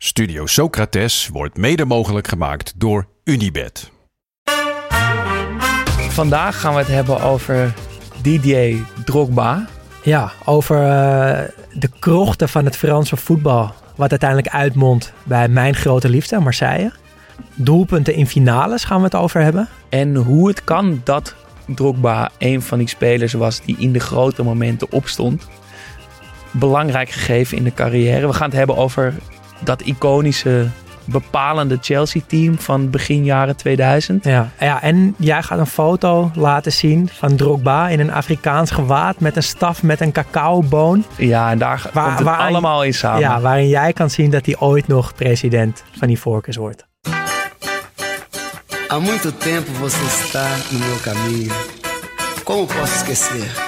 Studio Socrates wordt mede mogelijk gemaakt door Unibed. Vandaag gaan we het hebben over Didier Drogba. Ja, over uh, de krochten van het Franse voetbal. Wat uiteindelijk uitmondt bij mijn grote liefde, Marseille. Doelpunten in finales gaan we het over hebben. En hoe het kan dat Drogba een van die spelers was die in de grote momenten opstond. Belangrijk gegeven in de carrière. We gaan het hebben over dat iconische bepalende Chelsea-team van begin jaren 2000. Ja, ja, en jij gaat een foto laten zien van Drogba in een Afrikaans gewaad met een staf met een cacaoboon. Ja, en daar waar, komt het allemaal in samen. Ja, waarin jij kan zien dat hij ooit nog president van die Focus wordt. Há muito tempo você está no meu caminho. Como posso esquecer?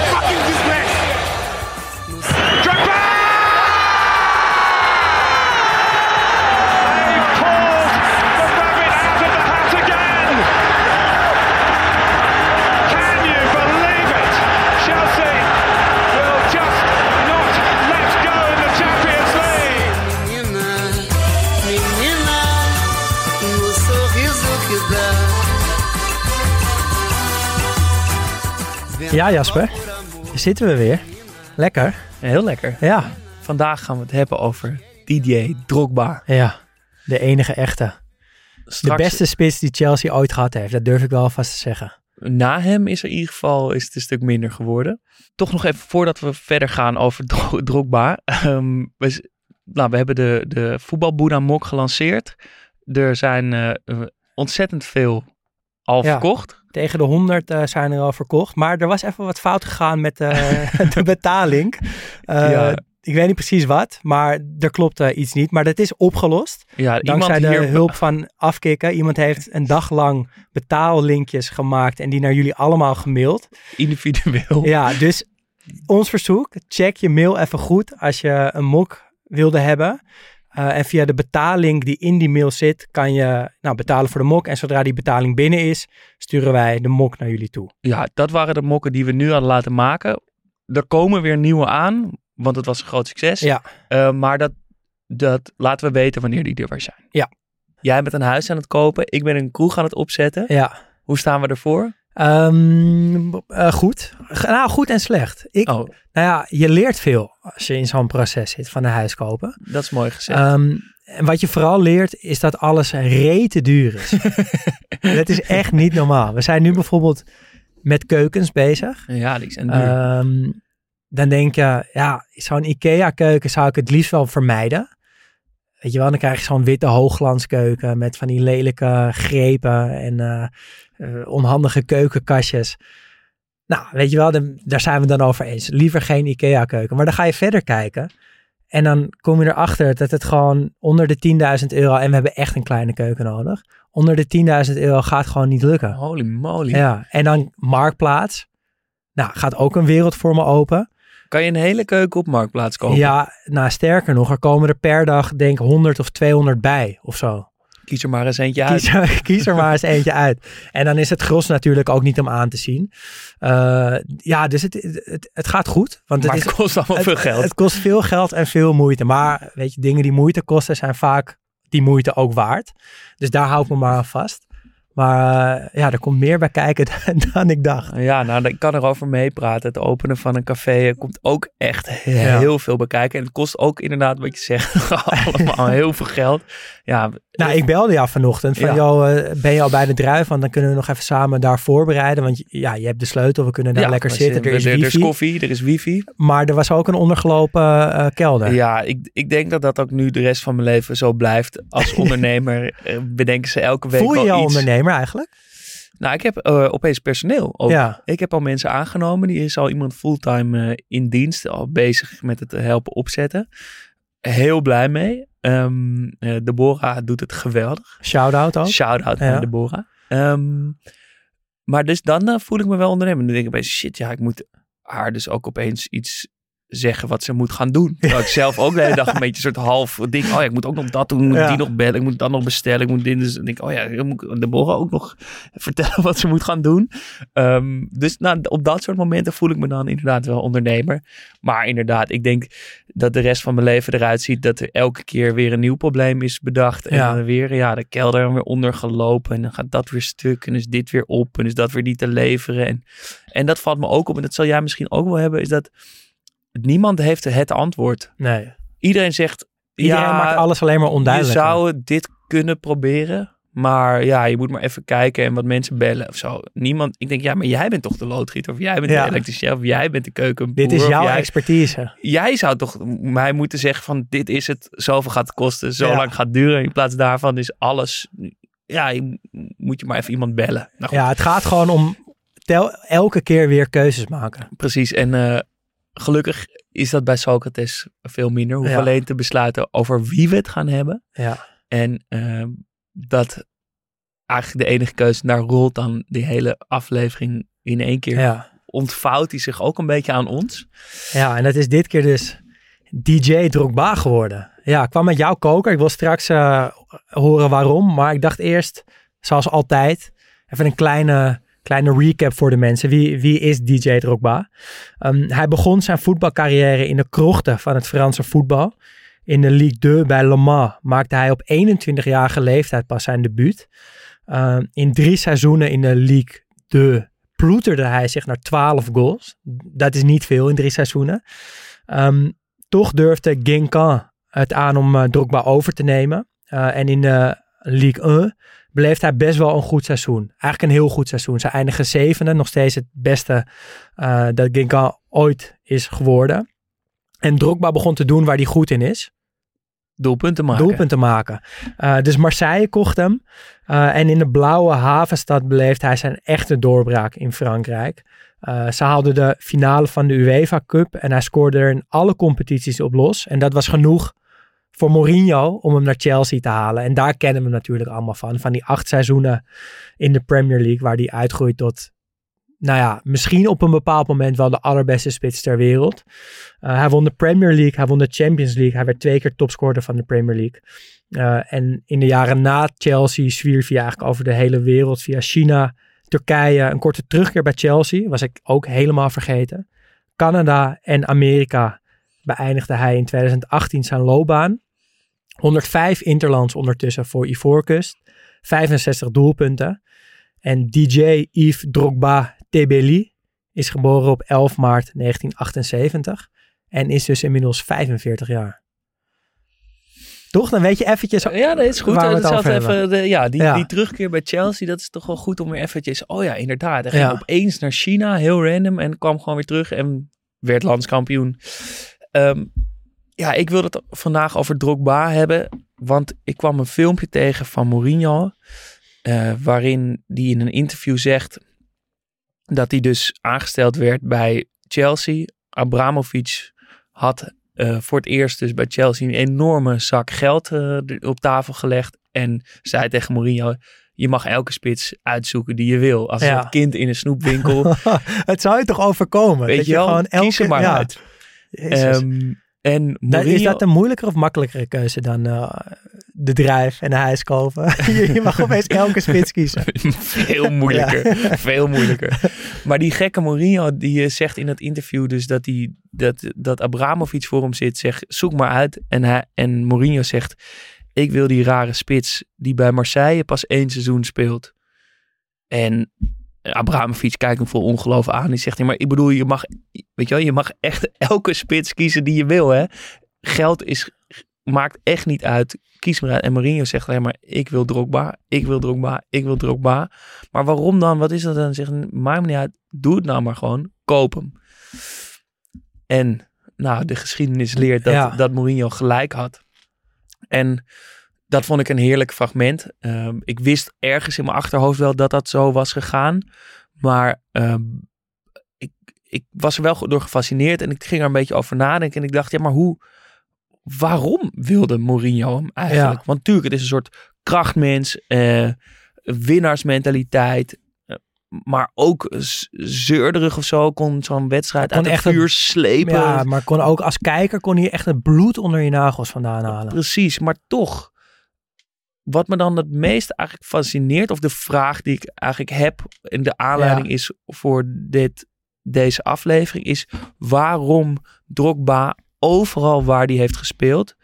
Ja, Jasper. Daar zitten we weer. Lekker. Heel lekker. Ja, Vandaag gaan we het hebben over Didier Drogba. ja. De enige echte. Straks, De beste spits die Chelsea ooit gehad heeft. Dat durf ik wel vast te zeggen. Na hem is er in ieder geval is het een stuk minder geworden. Toch nog even voordat we verder gaan over Dro- Drogba. Ehm, we, nou, we hebben de, de voetbalboeddha mok gelanceerd. Er zijn eh, eh, ontzettend veel al Ja. verkocht. Tegen de 100 eh, zijn er al verkocht. Maar er was even wat fout gegaan met eh, de betaling. Eh, Ja. Ik weet niet precies wat, maar er klopt eh, iets niet. Maar dat is opgelost. Ja, Dankzij iemand de hier, hulp van Afkikken. Iemand heeft een dag lang betaallinkjes gemaakt en die naar jullie allemaal gemaild. individueel. Ja, dus ons verzoek, check je mail even goed als je een mok wilde hebben. Eh, en via de betaling die in die mail zit, kan je nou, betalen voor de mok. En zodra die betaling binnen is, sturen wij de mok naar jullie toe. Ja, dat waren de mokken die we nu hadden laten maken. Er komen weer nieuwe aan, want het was een groot succes. Ja. Eh, maar dat, dat laten we weten wanneer die er weer zijn. Ja. Jij bent een huis aan het kopen, ik ben een kroeg aan het opzetten. Ja. Hoe staan we ervoor? Ehm, eh, goed. Nou, goed en slecht. Ik, Oh, Nou ja, je leert veel als je in zo'n proces zit van een huis kopen. dat is mooi gezegd. Ehm, en wat je vooral leert is dat alles rete duur is. dat is echt niet normaal. We zijn nu bijvoorbeeld met keukens bezig. ja, die zijn duur. Ehm, dan denk je, ja, zo'n IKEA-keuken zou ik het liefst wel vermijden. Weet je wel, dan krijg je zo'n witte hoogglanskeuken met van die lelijke grepen en eh, eh, onhandige keukenkastjes. Nou, weet je wel, daar zijn we dan over eens. Liever geen IKEA-keuken. Maar dan ga je verder kijken en dan kom je erachter dat het gewoon onder de 10.000 euro, en we hebben echt een kleine keuken nodig, onder de 10.000 euro gaat gewoon niet lukken. Holy moly. Ja, en dan Marktplaats. Nou, gaat ook een wereld voor me open. Kan je een hele keuken op Marktplaats kopen? Ja, nou sterker nog, er komen er per dag denk ik 100 of 200 bij of zo. Kies er maar eens eentje uit. Kies, er- kies er maar eens eentje uit. En dan is het gros natuurlijk ook niet om aan te zien. Eh, ja, dus het, het, het gaat goed. Want maar het, het is, kost allemaal veel het- geld. Het kost veel geld en veel moeite. Maar weet je, dingen die moeite kosten zijn vaak die moeite ook waard. Dus daar hou ik me maar aan vast. Maar eh, ja, er komt meer bij kijken dan, dan ik dacht. Ja, nou, ik kan erover meepraten. Het openen van een café er komt ook echt heel veel bij kijken. En het kost ook inderdaad, wat je zegt, allemaal heel veel geld. Ja, Nou, ik belde jou vanochtend van, Ja. joh, eh, ben je al bij de druif? Want dan kunnen we nog even samen daar voorbereiden. Want ja, je hebt de sleutel, we kunnen daar ja, lekker zitten. Er is er is koffie, er is wifi. Maar er was ook een ondergelopen eh, kelder. Ja, ik, ik denk dat dat ook nu de rest van mijn leven zo blijft. Als ondernemer eh, bedenken ze elke week Voel je je wel iets. ondernemer eigenlijk? Nou, ik heb eh, opeens personeel ook. Ja. Ik heb al mensen aangenomen. Die is al iemand fulltime eh, in dienst. Al bezig met het helpen opzetten. Heel blij mee. Ehm eh, Deborah doet het geweldig. Shout-out ook. Shout-out Ja. naar Deborah. Ehm, maar dus dan eh, voel ik me wel ondernemer. Dan denk ik opeens, shit, ja, ik moet haar dus ook opeens iets zeggen wat ze moet gaan doen. Terwijl ik zelf ook de hele dag een beetje een soort half ding. Oh ja, ik moet ook nog dat doen. Ik moet Ja. die nog bellen. Ik moet dat nog bestellen. Ik moet dit. Dus denk oh ja, dan moet ik Deborah ook nog vertellen wat ze moet gaan doen. Ehm, dus nou, op dat soort momenten voel ik me dan inderdaad wel ondernemer. Maar inderdaad, ik denk dat de rest van mijn leven eruit ziet dat er elke keer weer een nieuw probleem is bedacht. En Ja. dan weer ja, de kelder weer ondergelopen. En dan gaat dat weer stuk. En is dit weer op. En is dat weer niet te leveren. En, en dat valt me ook op. En dat zal jij misschien ook wel hebben. Is dat niemand heeft het antwoord. Nee. Iedereen zegt. Iedereen ja, maakt alles alleen maar je onduidelijk. zou dit kunnen proberen. Maar ja, je moet maar even kijken en wat mensen bellen of zo. Niemand, ik denk, ja, maar jij bent toch de loodgieter? Of jij bent Ja. de elektricien? Of jij bent de keukenboer? Dit is jouw jij, expertise. jij zou toch mij moeten zeggen van dit is het, zoveel gaat het kosten, zo Ja. lang gaat het duren. In plaats daarvan is alles, ja, je, moet je maar even iemand bellen. Nou Ja, het gaat gewoon om tel, elke keer weer keuzes maken. precies. En eh, gelukkig is dat bij Socrates veel minder. We hoeven Ja. alleen te besluiten over wie we het gaan hebben. Ja. En eh, dat eigenlijk de enige keuze, daar rolt dan die hele aflevering in één keer. Ja. Ontvouwt hij zich ook een beetje aan ons. ja, en dat is dit keer dus DJ Drogba geworden. Ja, ik kwam met jouw koker. Ik wil straks eh, horen waarom. Maar ik dacht eerst, zoals altijd, even een kleine, kleine recap voor de mensen. Wie, wie is DJ Drogba? Ehm, hij begon zijn voetbalcarrière in de krochten van het Franse voetbal. In de Ligue 2 bij Le Mans maakte hij op 21-jarige leeftijd pas zijn debuut. Ehm, in drie seizoenen in de Ligue 2 ploeterde hij zich naar 12 goals. Dat is niet veel in drie seizoenen. Ehm, toch durfde Guingamp het aan om eh, Drogba over te nemen. Eh, en in de Ligue 1 beleefde hij best wel een goed seizoen. Eigenlijk een heel goed seizoen. Ze eindigen zevende, nog steeds het beste eh, dat Guingamp ooit is geworden. En Drogba begon te doen waar hij goed in is. Doelpunten maken. Doelpunten maken. Eh, dus Marseille kocht hem. Eh, en in de blauwe havenstad beleefde hij zijn echte doorbraak in Frankrijk. Ze haalden de finale van de UEFA Cup en hij scoorde er in alle competities op los. En dat was genoeg voor Mourinho om hem naar Chelsea te halen. En daar kennen we hem natuurlijk allemaal van. Van die acht seizoenen in de Premier League waar hij uitgroeit tot, nou ja, misschien op een bepaald moment wel de allerbeste spits ter wereld. Uh, hij won de Premier League, hij won de Champions League. Hij werd twee keer topscorer van de Premier League. Uh, en in de jaren na Chelsea zwierf hij eigenlijk over de hele wereld via China, Turkije. Een korte terugkeer bij Chelsea, was ik ook helemaal vergeten. Canada en Amerika beëindigde hij in 2018 zijn loopbaan. 105 interlands ondertussen voor Ivoorkust. 65 doelpunten. En DJ Yves Drogba Tebeli is geboren op 11 maart 1978. En is dus inmiddels 45 jaar. Toch? Dan weet je eventjes Ja, dat is goed. Dat even, de, ja, die, Ja. die terugkeer bij Chelsea, dat is toch wel goed om weer eventjes... Oh ja, inderdaad. Hij Ja. ging opeens naar China, heel random. En kwam gewoon weer terug en werd landskampioen. Ehm, ja, ik wil het vandaag over Drogba hebben. Want ik kwam een filmpje tegen van Mourinho. eh, waarin die in een interview zegt dat hij dus aangesteld werd bij Chelsea. Abramovic had eh, voor het eerst dus bij Chelsea een enorme zak geld eh, op tafel gelegd. En zei tegen Mourinho, je mag elke spits uitzoeken die je wil. Als Ja. een kind in een snoepwinkel. het zou je toch overkomen? Weet dat je wel, gewoon elke, maar ja. uit. Jezus. En Mourinho... is dat een moeilijkere of makkelijkere keuze dan eh, de drijf en de je je mag opeens elke spits kiezen. veel moeilijker. Veel moeilijker. Maar die gekke Mourinho, die eh, zegt in dat interview dus dat, die, dat, dat Abramovic voor hem zit. Zegt, zoek maar uit. En, hij, en Mourinho zegt, ik wil die rare spits die bij Marseille pas één seizoen speelt. En Abramovic kijkt hem vol ongeloof aan. Die zegt, ja, maar ik bedoel, je mag, weet je wel, je mag echt elke spits kiezen die je wil, hè. Geld is, maakt echt niet uit. Kies maar uit. En Mourinho zegt alleen maar, ik wil Drogba, ik wil Drogba, ik wil Drogba. Maar waarom dan? Wat is dat dan? Zegt, maakt me niet uit. Doe het nou maar gewoon. Koop hem. En nou, de geschiedenis leert dat, Ja. dat Mourinho gelijk had. En dat vond ik een heerlijk fragment. Ehm, ik wist ergens in mijn achterhoofd wel dat dat zo was gegaan. Maar ehm, ik, ik was er wel door gefascineerd en ik ging er een beetje over nadenken. En ik dacht, ja, maar hoe, waarom wilde Mourinho hem eigenlijk? Ja. Want natuurlijk, het is een soort krachtmens, eh, winnaarsmentaliteit. eh, Maar ook zeurderig of zo kon zo'n wedstrijd uit het echt een- vuur slepen. Ja, maar kon ook als kijker kon je echt het bloed onder je nagels vandaan halen. Precies, maar toch. Wat me dan het meest eigenlijk fascineert, of de vraag die ik eigenlijk heb, en de aanleiding Ja. is voor dit, deze aflevering, is waarom Drogba overal waar hij heeft gespeeld,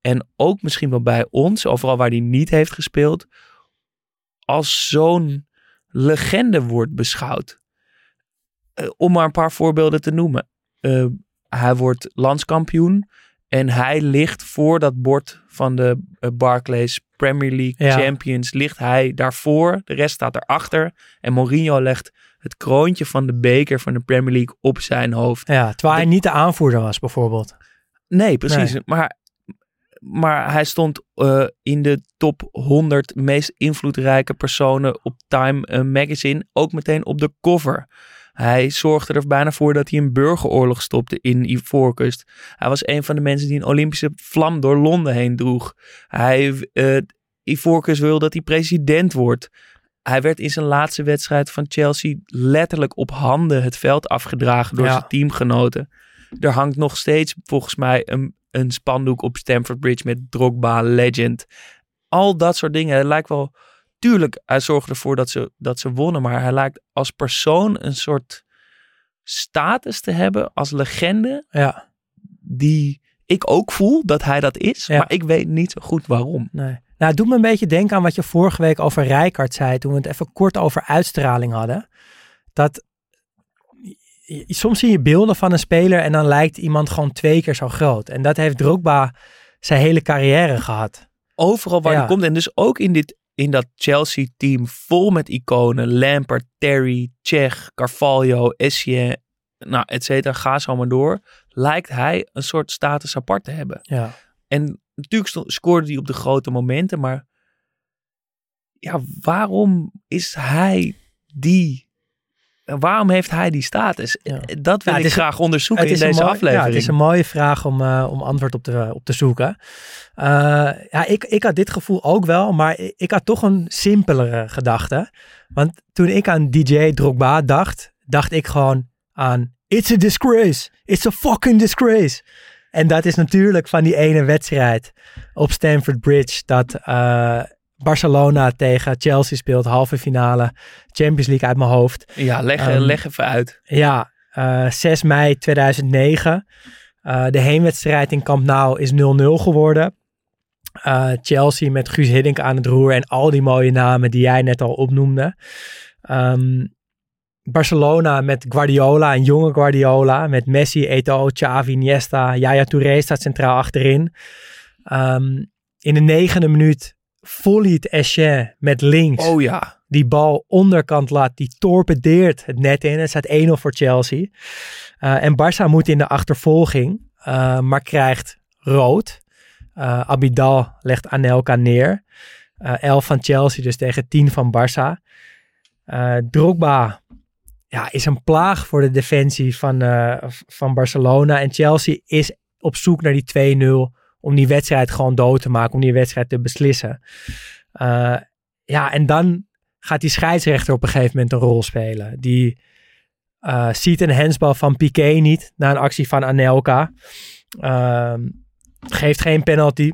en ook misschien wel bij ons, overal waar hij niet heeft gespeeld, als zo'n legende wordt beschouwd. Eh, om maar een paar voorbeelden te noemen. Eh, hij wordt landskampioen. En hij ligt voor dat bord van de eh, Barclays Premier League Ja. Champions. Ligt hij daarvoor. De rest staat erachter. En Mourinho legt het kroontje van de beker van de Premier League op zijn hoofd. Ja, terwijl hij niet de aanvoerder was bijvoorbeeld. Nee, precies. Nee. Maar, maar hij stond eh, in de top 100 meest invloedrijke personen op Time eh, Magazine. Ook meteen op de cover. Hij zorgde er bijna voor dat hij een burgeroorlog stopte in Ivoorkust. Hij was een van de mensen die een Olympische vlam door Londen heen droeg. Hij, eh Ivoorkust wil dat hij president wordt. Hij werd in zijn laatste wedstrijd van Chelsea letterlijk op handen het veld afgedragen door Ja. zijn teamgenoten. Er hangt nog steeds volgens mij een, een spandoek op Stamford Bridge met Drogba Legend. Al dat soort dingen. Het lijkt wel... Tuurlijk, hij zorgde ervoor dat ze, dat ze wonnen. Maar hij lijkt als persoon een soort status te hebben als legende. Ja, Die ik ook voel dat hij dat is. Ja. Maar ik weet niet zo goed waarom. nee. Nou, het doet me een beetje denken aan wat je vorige week over Rijkaard zei. Toen we het even kort over uitstraling hadden. Dat je- soms zie je beelden van een speler en dan lijkt iemand gewoon twee keer zo groot. En dat heeft Drogba zijn hele carrière gehad. Overal waar Ja. hij komt. En dus ook in, dit, in dat Chelsea-team vol met iconen. Lampard, Terry, Czech, Carvalho, Essien. Nou, et cetera. Ga zo maar door. Lijkt hij een soort status apart te hebben. Ja. En natuurlijk scoorde hij op de grote momenten, maar ja, waarom is hij die? Waarom heeft hij die status? Ja. Dat wil Ja, ik is- graag onderzoeken in deze mooi- aflevering. Ja, het is een mooie vraag om, eh, om antwoord op te, op te zoeken. Eh, ja, ik, ik had dit gevoel ook wel, maar ik, had toch een simpelere gedachte. Want toen ik aan DJ Drogba dacht, dacht ik gewoon aan It's a disgrace. It's a fucking disgrace. En dat is natuurlijk van die ene wedstrijd op Stamford Bridge dat eh, Barcelona tegen Chelsea speelt, halve finale, Champions League uit mijn hoofd. Ja, leg, Ehm, leg even uit. Ja, eh 6 mei 2009. Eh, de heenwedstrijd in Camp Nou is 0-0 geworden. Eh, Chelsea met Guus Hiddink aan het roer en al die mooie namen die jij net al opnoemde. Ehm, Barcelona met Guardiola, een jonge Guardiola. Met Messi, Eto'o, Xavi, Iniesta. Yaya Touré staat centraal achterin. Ehm, in de negende minuut volliet Eschen met links Oh ja. die bal onderkant laat, die torpedeert het net in. Het staat 1-0 voor Chelsea. Eh, en Barça moet in de achtervolging, eh, maar krijgt rood. Eh, Abidal legt Anelka neer. Eh 11 van Chelsea, dus tegen 10 van Barça. Drogba ja, is een plaag voor de defensie van, van Barcelona. En Chelsea is op zoek naar die 2-0 om die wedstrijd gewoon dood te maken, om die wedstrijd te beslissen. Eh, ja, en dan gaat die scheidsrechter op een gegeven moment een rol spelen. Die eh, ziet een hensbal van Piqué niet na een actie van Anelka. Ehm, geeft geen penalty.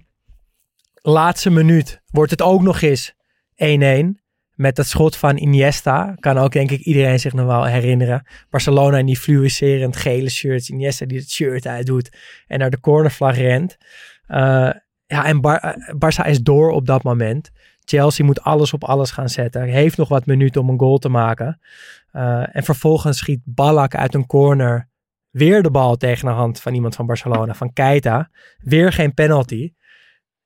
Laatste minuut wordt het ook nog eens 1-1. Met dat schot van Iniesta. Kan ook denk ik iedereen zich nog wel herinneren. Barcelona in die fluorescerend gele shirts. Iniesta die het shirt uitdoet. En naar de cornervlag rent. Eh, ja, en Bar- eh, Barça is door op dat moment. Chelsea moet alles op alles gaan zetten. Heeft nog wat minuten om een goal te maken. Uh, en vervolgens schiet Ballack uit een corner weer de bal tegen de hand van iemand van Barcelona, van Keita. Weer geen penalty.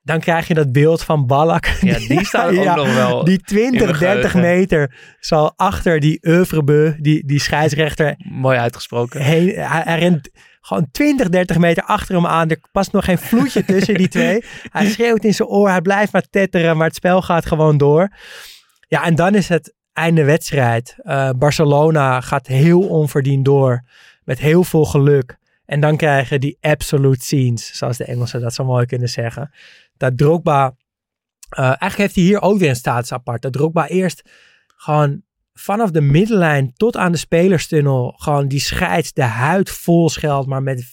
Dan krijg je dat beeld van Ballack. Ja, die staat ook ja, nog wel. Die 20, 30 meter zal achter die Oeuvrebeu, die, die scheidsrechter. Mooi uitgesproken. Heen, hij, hij rent gewoon 20, 30 meter achter hem aan. Er past nog geen vloedje tussen die twee. Hij schreeuwt in zijn oor, hij blijft maar tetteren, maar het spel gaat gewoon door. Ja, en dan is het einde wedstrijd. Uh, Barcelona gaat heel onverdiend door. Met heel veel geluk. En dan krijgen die absolute scenes, zoals de Engelsen dat zo mooi kunnen zeggen. Dat Drogba, uh, eigenlijk heeft hij hier ook weer een status apart. Dat Drogba eerst gewoon vanaf de middenlijn tot aan de spelerstunnel gewoon die scheids de huid vol scheldt, maar met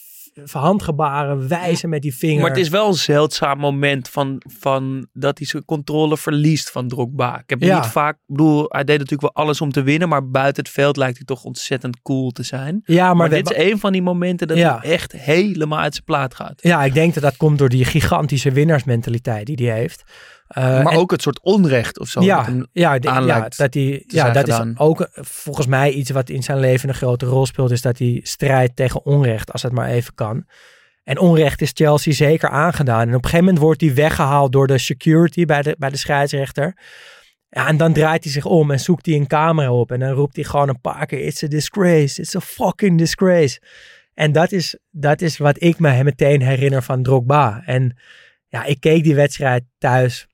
handgebaren wijzen met die vinger. Maar het is wel een zeldzaam moment van, van dat hij zijn controle verliest van Drogba. Ik heb niet vaak, bedoel, hij deed natuurlijk wel alles om te winnen, maar buiten het veld lijkt hij toch ontzettend cool te zijn. Ja, maar, dit is een van die momenten dat hij echt helemaal uit zijn plaat gaat. Ja, ik denk dat dat komt door die gigantische winnaarsmentaliteit die hij heeft. Uh, maar ook het soort onrecht of zo. Ja, ja, ja dat, hij, ja, dat is ook volgens mij iets wat in zijn leven een grote rol speelt. Is dat hij strijdt tegen onrecht, als het maar even kan. En onrecht is Chelsea zeker aangedaan. En op een gegeven moment wordt hij weggehaald door de security bij de, bij de scheidsrechter. Ja, en dan draait hij zich om en zoekt hij een camera op. En dan roept hij gewoon een paar keer: It's a disgrace. It's a fucking disgrace. En dat is, dat is wat ik me meteen herinner van Drogba. En ja, ik keek die wedstrijd thuis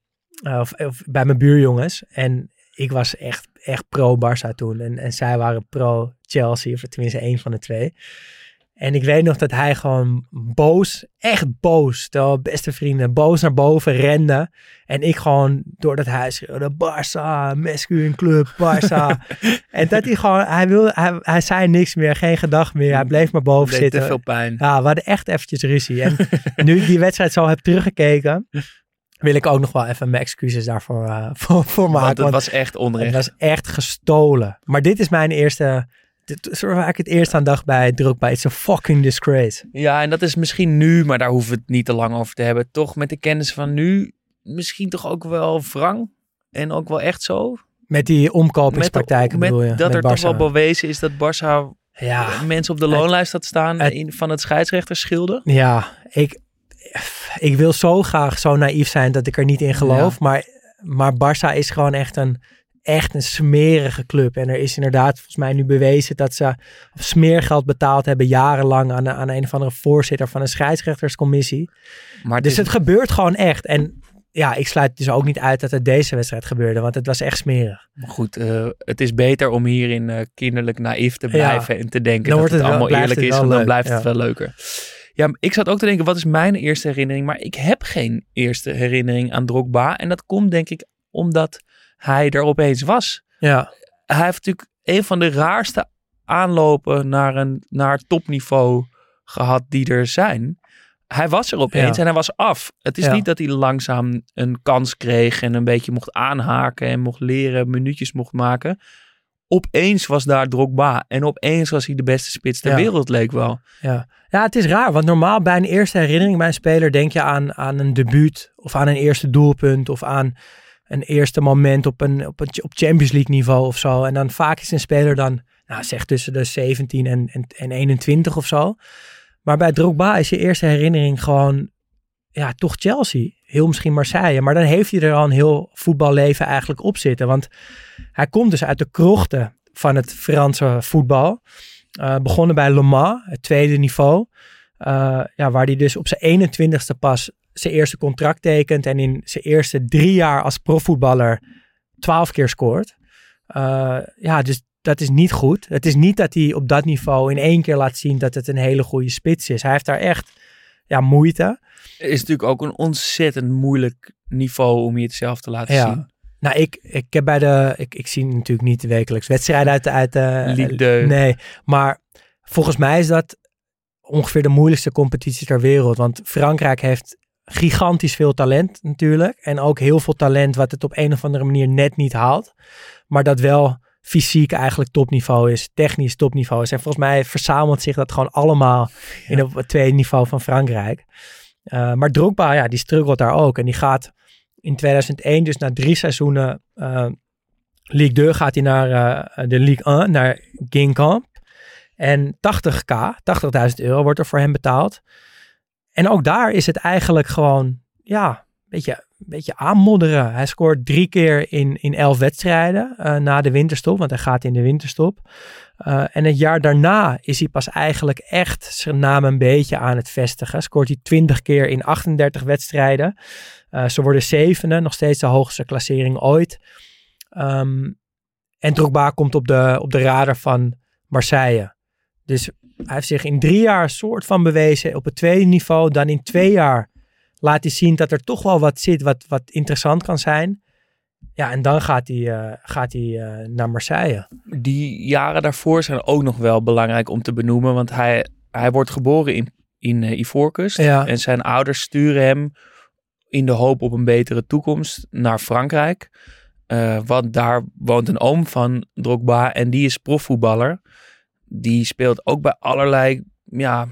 of, of, bij mijn buurjongens. En ik was echt, echt pro-Barça toen. En, en zij waren pro-Chelsea, of tenminste één van de twee. En ik weet nog dat hij gewoon boos, echt boos, de beste vrienden, boos naar boven rende. En ik gewoon door dat huis schreeuwde, Barça, Mescuin Club, Barça. en dat hij gewoon, hij, wilde, hij, hij zei niks meer, geen gedag meer. Hij bleef maar boven zitten. te veel pijn. Ja, we hadden echt eventjes ruzie. En nu ik die wedstrijd zo heb teruggekeken, wil ik ook nog wel even mijn excuses daarvoor uh, voor, voor maken. Want het was echt onrecht. Het was echt gestolen. Maar dit is mijn eerste... Dit, waar ik het eerst aan dacht bij druk bij It's a fucking disgrace. Ja, en dat is misschien nu, maar daar hoeven we het niet te lang over te hebben. Toch met de kennis van nu, misschien toch ook wel wrang. En ook wel echt zo. Met die omkopingspraktijken bedoel je? Dat er toch wel bewezen is dat Barça ja, mensen op de loonlijst had staan het, in, van het scheidsrechterschilde. Ja, ik, ik wil zo graag zo naïef zijn dat ik er niet in geloof. Maar, maar Barça is gewoon echt een, echt een smerige club. En er is inderdaad volgens mij nu bewezen dat ze smeergeld betaald hebben jarenlang aan, aan een of andere voorzitter van een scheidsrechterscommissie. Maar dus het gebeurt gewoon echt. En ja, ik sluit dus ook niet uit dat het deze wedstrijd gebeurde, want het was echt smerig. Maar goed, uh, het is beter om hierin uh, kinderlijk naïef te blijven en te denken dat het, het allemaal eerlijk is, en dan blijft het wel leuker. Ja, ik zat ook te denken, wat is mijn eerste herinnering? Maar ik heb geen eerste herinnering aan Drogba. En dat komt denk ik omdat hij er opeens was. Ja. Hij heeft natuurlijk een van de raarste aanlopen naar, een, naar topniveau gehad die er zijn. Hij was er opeens en hij was af. Het is niet dat hij langzaam een kans kreeg en een beetje mocht aanhaken en mocht leren, minuutjes mocht maken opeens was daar Drogba. En opeens was hij de beste spits ter wereld, leek wel. Ja. ja, het is raar. Want normaal bij een eerste herinnering bij een speler denk je aan, aan een debuut. Of aan een eerste doelpunt. Of aan een eerste moment op, een, op, een, op Champions League niveau of zo. En dan vaak is een speler dan, nou zeg tussen de 17 en, en, en 21 of zo. Maar bij Drogba is je eerste herinnering gewoon, ja, toch Chelsea. Heel misschien Marseille. Maar dan heeft hij er al een heel voetballeven eigenlijk op zitten. Want hij komt dus uit de krochten van het Franse voetbal. Uh, begonnen bij Le Mans, het tweede niveau. Uh, ja, waar hij dus op zijn 21ste pas zijn eerste contract tekent. En in zijn eerste drie jaar als profvoetballer 12 keer scoort. Uh, ja, dus dat is niet goed. Het is niet dat hij op dat niveau in één keer laat zien dat het een hele goede spits is. Hij heeft daar echt ja, moeite. Is natuurlijk ook een ontzettend moeilijk niveau om je het zelf te laten ja. zien. Nou, ik, ik heb bij de. Ik, ik zie natuurlijk niet wekelijks wedstrijden uit, uit de. nee, maar volgens mij is dat ongeveer de moeilijkste competitie ter wereld. Want Frankrijk heeft gigantisch veel talent natuurlijk. En ook heel veel talent wat het op een of andere manier net niet haalt. Maar dat wel fysiek eigenlijk topniveau is, technisch topniveau is. En volgens mij verzamelt zich dat gewoon allemaal in het tweede niveau van Frankrijk. Uh, maar Drogba, ja, die struggelt daar ook. En die gaat in 2001, dus na drie seizoenen uh, Ligue 2, gaat hij naar uh, de Ligue 1, naar Guingamp. En 80k, 80.000 euro wordt er voor hem betaald. En ook daar is het eigenlijk gewoon, ja, een beetje aanmodderen. Hij scoort drie keer in, in elf wedstrijden uh, na de winterstop, want hij gaat in de winterstop. Uh, en het jaar daarna is hij pas eigenlijk echt zijn naam een beetje aan het vestigen. Scoort hij 20 keer in 38 wedstrijden. Uh, ze worden zevende, nog steeds de hoogste klassering ooit. Um, en Drogba komt op de, op de radar van Marseille. Dus hij heeft zich in drie jaar soort van bewezen op het tweede niveau. Dan in twee jaar laat hij zien dat er toch wel wat zit wat, wat interessant kan zijn. Ja, en dan gaat hij, uh, gaat hij uh, naar Marseille. Die jaren daarvoor zijn ook nog wel belangrijk om te benoemen. Want hij, hij wordt geboren in, in uh, Ivoorkust. Ja. En zijn ouders sturen hem in de hoop op een betere toekomst naar Frankrijk. want daar woont een oom van Drogba en die is profvoetballer. Die speelt ook bij allerlei ja,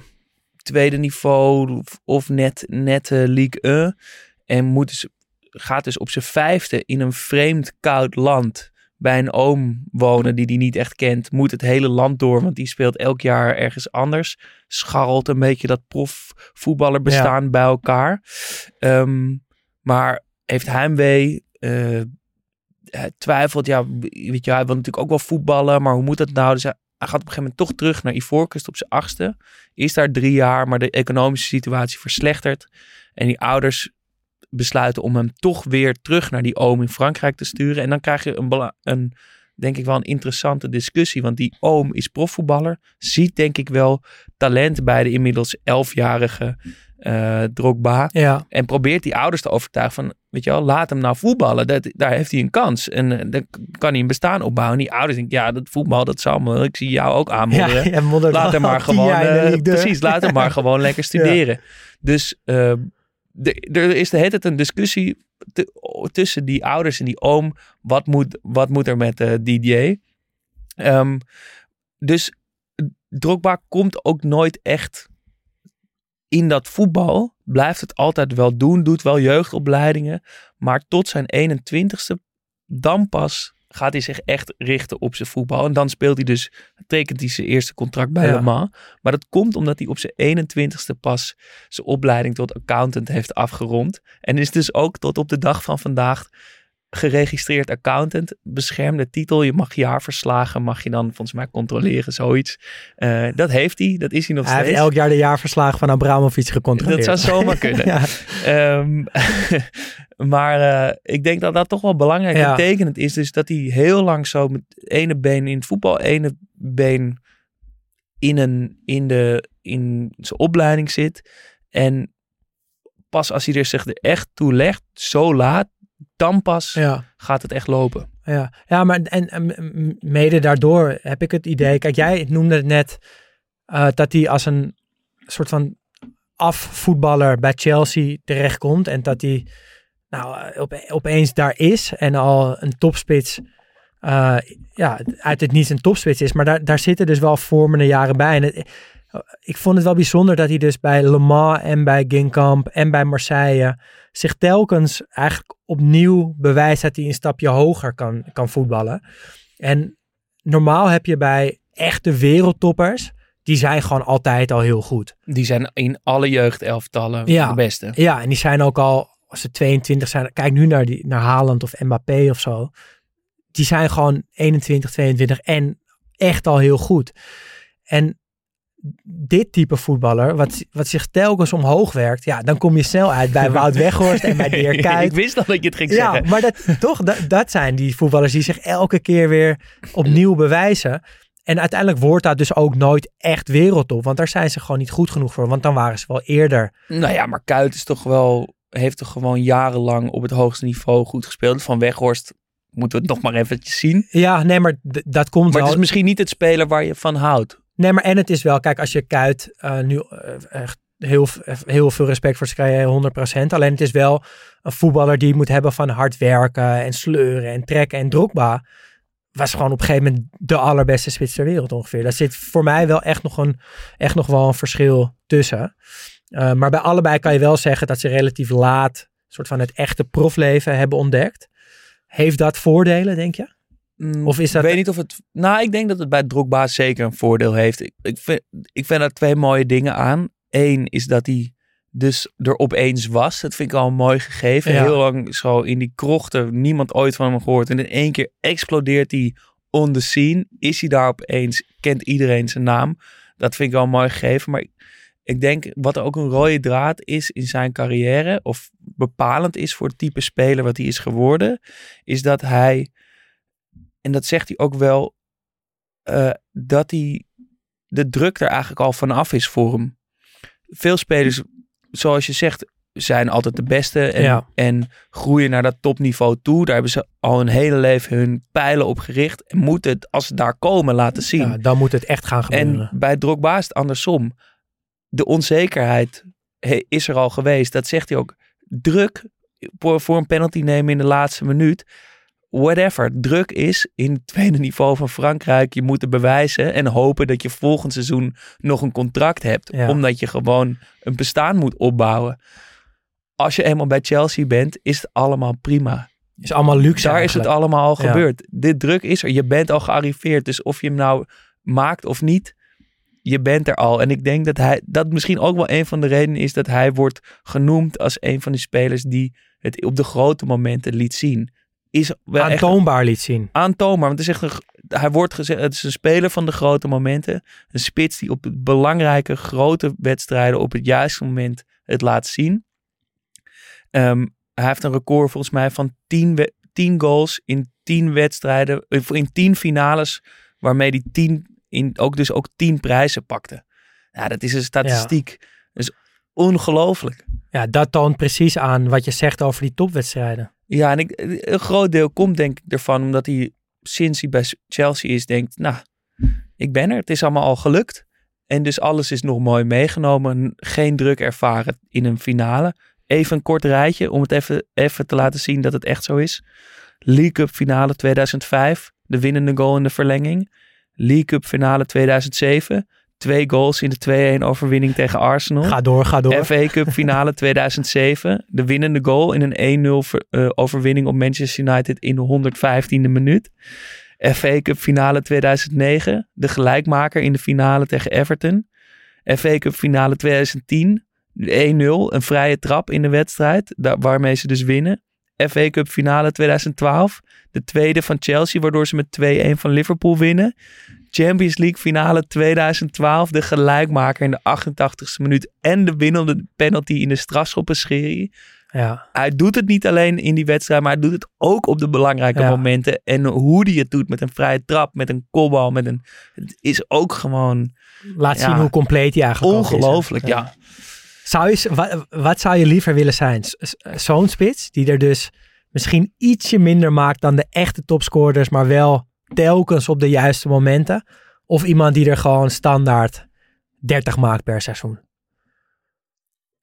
tweede niveau of net, net uh, League 1. En moet dus, gaat dus op zijn vijfde in een vreemd koud land bij een oom wonen die hij niet echt kent. Moet het hele land door, want die speelt elk jaar ergens anders. Scharrelt een beetje dat profvoetballer bestaan ja. bij elkaar. Um, maar heeft heimwee. Uh, hij twijfelt, ja, weet je, hij wil natuurlijk ook wel voetballen, maar hoe moet dat nou? Dus hij, hij gaat op een gegeven moment toch terug naar Ivoorkust op zijn achtste. Is daar drie jaar, maar de economische situatie verslechtert. En die ouders besluiten om hem toch weer terug naar die oom in Frankrijk te sturen. En dan krijg je een, een denk ik wel een interessante discussie. Want die oom is profvoetballer. Ziet denk ik wel talent bij de inmiddels elfjarige uh, Drogba. Ja. En probeert die ouders te overtuigen van, weet je wel, laat hem nou voetballen. Dat, daar heeft hij een kans. En uh, dan kan hij een bestaan opbouwen. En die ouders denken, ja, dat voetbal, dat zal me. Ik zie jou ook aanmodderen. Ja, laat hem maar gewoon, uh, precies, laat hem maar gewoon lekker studeren. Dus de, er is de hele tijd een discussie te, tussen die ouders en die oom. Wat moet, wat moet er met DJ? Um, dus Drogba komt ook nooit echt in dat voetbal blijft het altijd wel doen. Doet wel jeugdopleidingen. Maar tot zijn 21ste, dan pas gaat hij zich echt richten op zijn voetbal. En dan speelt hij dus, tekent hij zijn eerste contract bij ja. Le Mans. Maar dat komt omdat hij op zijn 21ste pas zijn opleiding tot accountant heeft afgerond. En is dus ook tot op de dag van vandaag geregistreerd accountant, beschermde titel. Je mag jaarverslagen, mag je dan volgens mij controleren, zoiets. Uh, dat heeft hij, dat is hij nog hij steeds. Hij heeft elk jaar de jaarverslagen van Abramovic gecontroleerd. Dat zou zomaar kunnen. ja. um, maar uh, ik denk dat dat toch wel belangrijk ja. betekenend is. Dus dat hij heel lang zo met ene been in het voetbal, ene been in, een, in, de, in zijn opleiding zit. En pas als hij er zich er echt toe legt, zo laat, dan pas ja. gaat het echt lopen. Ja, ja maar en, en, mede daardoor heb ik het idee. Kijk, jij noemde het net uh, dat hij als een soort van afvoetballer bij Chelsea terechtkomt. En dat hij nou, op, opeens daar is en al een topspits. Uh, ja, uit het niets een topspits is. Maar daar, daar zitten dus wel vormende jaren bij. En het, ik vond het wel bijzonder dat hij dus bij Le Mans en bij Ginkamp en bij Marseille zich telkens eigenlijk opnieuw bewijst dat hij een stapje hoger kan, kan voetballen. En normaal heb je bij echte wereldtoppers, die zijn gewoon altijd al heel goed. Die zijn in alle jeugdelftallen ja, de beste. Ja, en die zijn ook al, als ze 22 zijn, kijk nu naar, die, naar Haaland of Mbappé of zo. Die zijn gewoon 21, 22 en echt al heel goed. En dit type voetballer, wat, wat zich telkens omhoog werkt, ja, dan kom je snel uit bij Wout Weghorst en bij Dirk Kuyt. Ik wist dat je het ging ja, zeggen. maar dat, toch, dat, dat zijn die voetballers die zich elke keer weer opnieuw bewijzen. En uiteindelijk wordt dat dus ook nooit echt wereldtop, want daar zijn ze gewoon niet goed genoeg voor, want dan waren ze wel eerder. Nou ja, maar Kuyt is toch wel, heeft toch gewoon jarenlang op het hoogste niveau goed gespeeld. Van Weghorst moeten we het nog maar eventjes zien. Ja, nee, maar dat komt maar wel. het is misschien niet het speler waar je van houdt. Nee, maar en het is wel, kijk, als je Kuit uh, nu uh, echt heel, heel veel respect voor carrière, 100%. Alleen het is wel een voetballer die moet hebben van hard werken en sleuren en trekken. En Drogba was gewoon op een gegeven moment de allerbeste spits ter wereld ongeveer. Daar zit voor mij wel echt nog, een, echt nog wel een verschil tussen. Uh, maar bij allebei kan je wel zeggen dat ze relatief laat soort van het echte profleven hebben ontdekt. Heeft dat voordelen, denk je? Mm, Of is dat- Ik weet niet of het... Nou, ik denk dat het bij Drogba zeker een voordeel heeft. Ik, ik, vind, ik vind er twee mooie dingen aan. Eén is dat hij dus er opeens was. Dat vind ik al een mooi gegeven. Ja. Heel lang zo in die krochten. Niemand ooit van hem gehoord. En in één keer explodeert hij on the scene. Is hij daar opeens. Kent iedereen zijn naam. Dat vind ik wel een mooi gegeven. Maar ik, ik denk wat ook een rode draad is in zijn carrière. Of bepalend is voor het type speler wat hij is geworden. Is dat hij en dat zegt hij ook wel, eh, dat hij de druk er eigenlijk al vanaf is voor hem. Veel spelers, zoals je zegt, zijn altijd de beste en, Ja. en groeien naar dat topniveau toe. Daar hebben ze al hun hele leven hun pijlen op gericht en moeten het, als ze daar komen, laten zien. Ja, dan moet het echt gaan gebeuren. En bij Drogba is het andersom. De onzekerheid he- is er al geweest. Dat zegt hij ook. Druk voor, voor een penalty nemen in de laatste minuut. Whatever. Druk is in het tweede niveau van Frankrijk. Je moet het bewijzen en hopen dat je volgend seizoen nog een contract hebt. Ja. Omdat je gewoon een bestaan moet opbouwen. Als je eenmaal bij Chelsea bent, is het allemaal prima. is allemaal luxe Daar is het allemaal al Ja. gebeurd. Dit druk is er. Je bent al gearriveerd. Dus of je hem nou maakt of niet, je bent er al. En ik denk dat hij dat misschien ook wel een van de redenen is dat hij wordt genoemd als een van die spelers die het op de grote momenten liet zien. Is wel echt Aantoonbaar liet zien. aantoonbaar. Want het is echt een, hij wordt gezegd, het is een speler van de grote momenten. Een spits die op belangrijke grote wedstrijden op het juiste moment het laat zien. Ehm, hij heeft een record volgens mij van 10, we- 10 goals in 10 wedstrijden, of in 10 finales, waarmee hij 10 in, ook dus ook 10 prijzen pakte. Ja, dat is een statistiek. Dat is ongelooflijk. Ja, dat toont precies aan wat je zegt over die topwedstrijden. Ja, en ik, een groot deel komt denk ik ervan omdat hij sinds hij bij Chelsea is denkt, nou, ik ben er. Het is allemaal al gelukt. En dus alles is nog mooi meegenomen. Geen druk ervaren in een finale. Even een kort rijtje om het even, even te laten zien dat het echt zo is. League Cup finale 2005. De winnende goal in de verlenging. League Cup finale 2007. Twee goals in de 2-1 overwinning tegen Arsenal. Ga door, ga door. FA Cup finale 2007. De winnende goal in een 1-0 ver- eh, overwinning op Manchester United in de 115e minuut. FA Cup finale 2009. De gelijkmaker in de finale tegen Everton. FA Cup finale 2010. de 1-0, een vrije trap in de wedstrijd. Waarmee ze dus winnen. FA Cup finale 2012. De tweede van Chelsea, waardoor ze met 2-1 van Liverpool winnen. Champions League finale 2012. De gelijkmaker in de 88ste minuut. En de winnende penalty in de strafschoppenserie. Ja, Hij doet het niet alleen in die wedstrijd, maar hij doet het ook op de belangrijke Ja. momenten. En hoe hij het doet met een vrije trap, met een kopbal, met een... Het is ook gewoon laat Ja. zien hoe compleet hij eigenlijk ook is, ongelooflijk. Ja. Zou je, wat, wat zou je liever willen zijn? Zo'n spits die er dus misschien ietsje minder maakt dan de echte topscorers, maar wel telkens op de juiste momenten? Of iemand die er gewoon standaard 30 maakt per seizoen?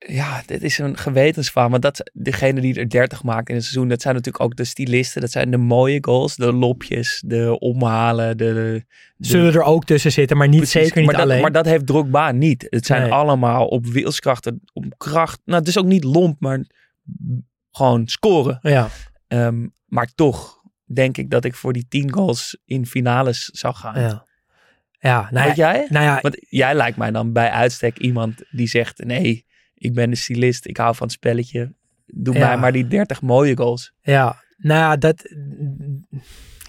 ja, dit is een gewetensvraag. Want dat, degene die er 30 maken in een seizoen, dat zijn natuurlijk ook de stylisten. Dat zijn de mooie goals, de lopjes, de omhalen, de... de Zullen er ook tussen zitten, maar niet Precies, zeker niet maar dat, alleen. Maar dat heeft Drogba niet. Het zijn Nee. allemaal op wilskrachten, op kracht. Nou, het is ook niet lomp, maar gewoon scoren. ja, Ehm, maar toch denk ik dat ik voor die 10 goals in finales zou gaan. ja. Ja, nou Weet jij? nou ja, Want jij lijkt mij dan bij uitstek iemand die zegt: nee, ik ben een stylist, ik hou van het spelletje. Doe Ja. mij maar die 30 mooie goals. Ja, nou ja, dat.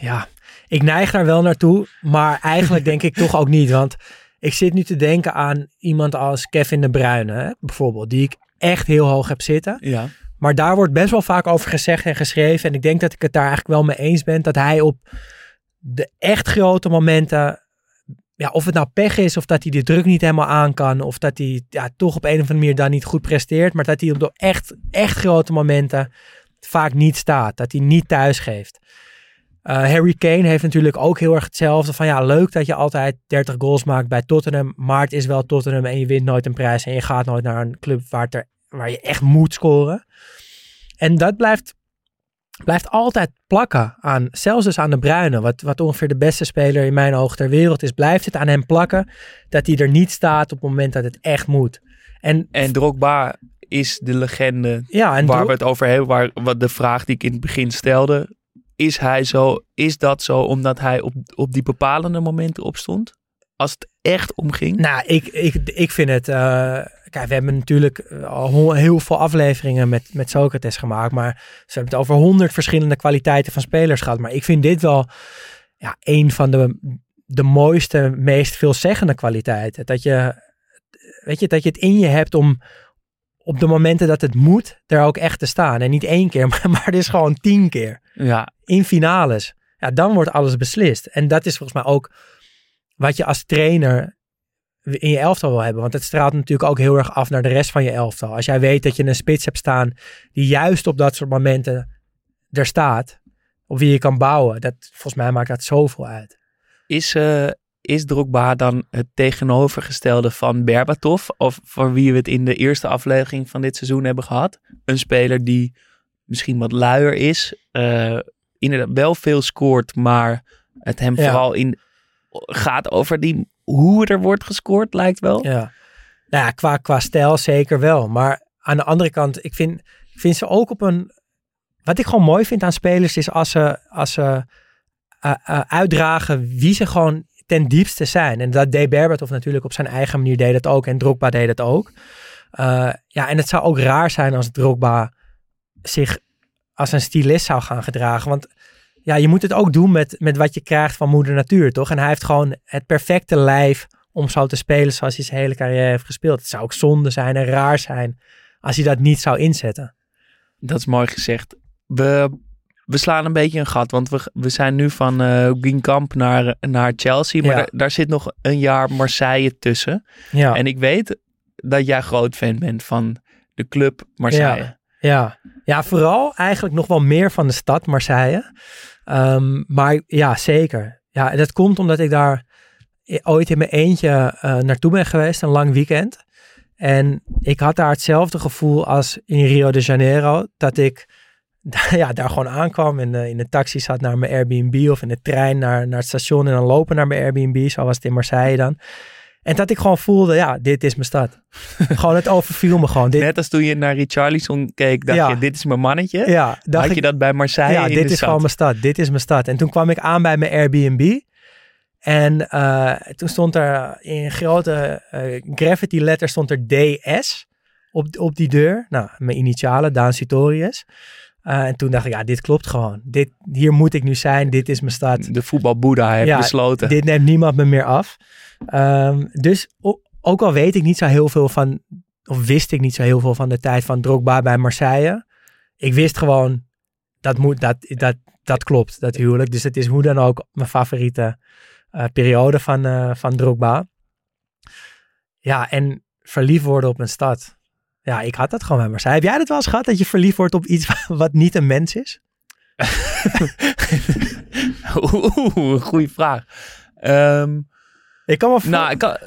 Ja, ik neig daar wel naartoe, maar eigenlijk denk ik toch ook niet. Want ik zit nu te denken aan iemand als Kevin de Bruyne, hè, bijvoorbeeld, die ik echt heel hoog heb zitten. Ja. Maar daar wordt best wel vaak over gezegd en geschreven. En ik denk dat ik het daar eigenlijk wel mee eens ben. Dat hij op de echt grote momenten. Ja, of het nou pech is, of dat hij de druk niet helemaal aan kan. Of dat hij ja, toch op een of andere manier dan niet goed presteert. Maar dat hij op de echt, echt grote momenten vaak niet staat. Dat hij niet thuis geeft. Eh, Harry Kane heeft natuurlijk ook heel erg hetzelfde. Van ja, leuk dat je altijd 30 goals maakt bij Tottenham. Maar het is wel Tottenham en je wint nooit een prijs. En je gaat nooit naar een club waar, het er, waar je echt moet scoren. En dat blijft, blijft altijd plakken aan, zelfs dus aan de Bruine, wat, wat ongeveer de beste speler in mijn ogen ter wereld is, blijft het aan hem plakken dat hij er niet staat op het moment dat het echt moet. En En Drogba is de legende Ja, en waar we het over hebben. Waar, wat de vraag die ik in het begin stelde. Is hij zo? Is dat zo omdat hij op, op die bepalende momenten opstond? Als het echt omging? Nou, ik, ik, ik vind het. eh, kijk, we hebben natuurlijk eh, al heel veel afleveringen met, met Socrates gemaakt. Maar ze hebben het over honderd verschillende kwaliteiten van spelers gehad. Maar ik vind dit wel ja, een van de, de mooiste, meest veelzeggende kwaliteiten. Dat je, weet je, dat je het in je hebt om op de momenten dat het moet, er ook echt te staan. En niet één keer, maar, maar dus gewoon tien keer Ja, in finales. Ja, dan wordt alles beslist. En dat is volgens mij ook wat je als trainer in je elftal wil hebben. Want het straalt natuurlijk ook heel erg af naar de rest van je elftal. Als jij weet dat je een spits hebt staan die juist op dat soort momenten er staat, op wie je kan bouwen. Dat, volgens mij maakt dat zoveel uit. is, eh is Drogba dan het tegenovergestelde van Berbatov? Of voor wie we het in de eerste aflevering van dit seizoen hebben gehad? Een speler die misschien wat luier is. eh, inderdaad wel veel scoort, maar het hem Ja. vooral in gaat over die, hoe er wordt gescoord, lijkt wel. Ja. Nou ja, qua, qua stijl zeker wel. Maar aan de andere kant, ik vind, vind ze ook op een... Wat ik gewoon mooi vind aan spelers is als ze, als ze eh, eh, uitdragen wie ze gewoon ten diepste zijn. En dat deed Berbatov natuurlijk op zijn eigen manier deed dat ook. En Drogba deed het ook. Eh, ja, en het zou ook raar zijn als Drogba zich als een stylist zou gaan gedragen. Want ja, je moet het ook doen met, met wat je krijgt van moeder natuur, toch? En hij heeft gewoon het perfecte lijf om zo te spelen zoals hij zijn hele carrière heeft gespeeld. Het zou ook zonde zijn en raar zijn als hij dat niet zou inzetten. Dat is mooi gezegd. We, we slaan een beetje een gat, want we, we zijn nu van Guingamp naar, naar Chelsea. Maar Ja. daar, daar zit nog een jaar Marseille tussen. Ja, En ik weet dat jij groot fan bent van de club Marseille. ja. ja, vooral eigenlijk nog wel meer van de stad Marseille. Ehm, maar ja, zeker. Ja, en dat komt omdat ik daar ooit in mijn eentje eh, naartoe ben geweest, een lang weekend. En ik had daar hetzelfde gevoel als in Rio de Janeiro, dat ik ja, daar gewoon aankwam en eh, in de taxi zat naar mijn Airbnb of in de trein naar, naar het station en dan lopen naar mijn Airbnb, zo was het in Marseille dan. En dat ik gewoon voelde, ja, dit is mijn stad. gewoon, het overviel me gewoon. Dit, Net als toen je naar Richarlison keek, dacht Ja. je, dit is mijn mannetje. ja, dacht Had ik, je dat bij Marseille ja, in dit de is stad? gewoon mijn stad. Dit is mijn stad. En toen kwam ik aan bij mijn Airbnb. En eh, toen stond er in grote eh, graffiti letters stond er DS op, op die deur. Nou, mijn initialen, Daan Sitorius. Eh, en toen dacht ik, ja, dit klopt gewoon. Dit, hier moet ik nu zijn. Dit is mijn stad. De voetbalboeddha heeft Ja, besloten. Dit neemt niemand me meer af. Ehm, dus ook al weet ik niet zo heel veel van, of wist ik niet zo heel veel van de tijd van Drogba bij Marseille. Ik wist gewoon, dat, moet, dat, dat, dat klopt, dat huwelijk. Dus het is hoe dan ook mijn favoriete eh, periode van, eh, van Drogba. Ja, en verliefd worden op een stad. Ja, ik had dat gewoon bij Marseille. Heb jij dat wel eens gehad, dat je verliefd wordt op iets wat niet een mens is? Oeh, goede vraag. Ehm, Ik kan wel voor- nou, ik, kan,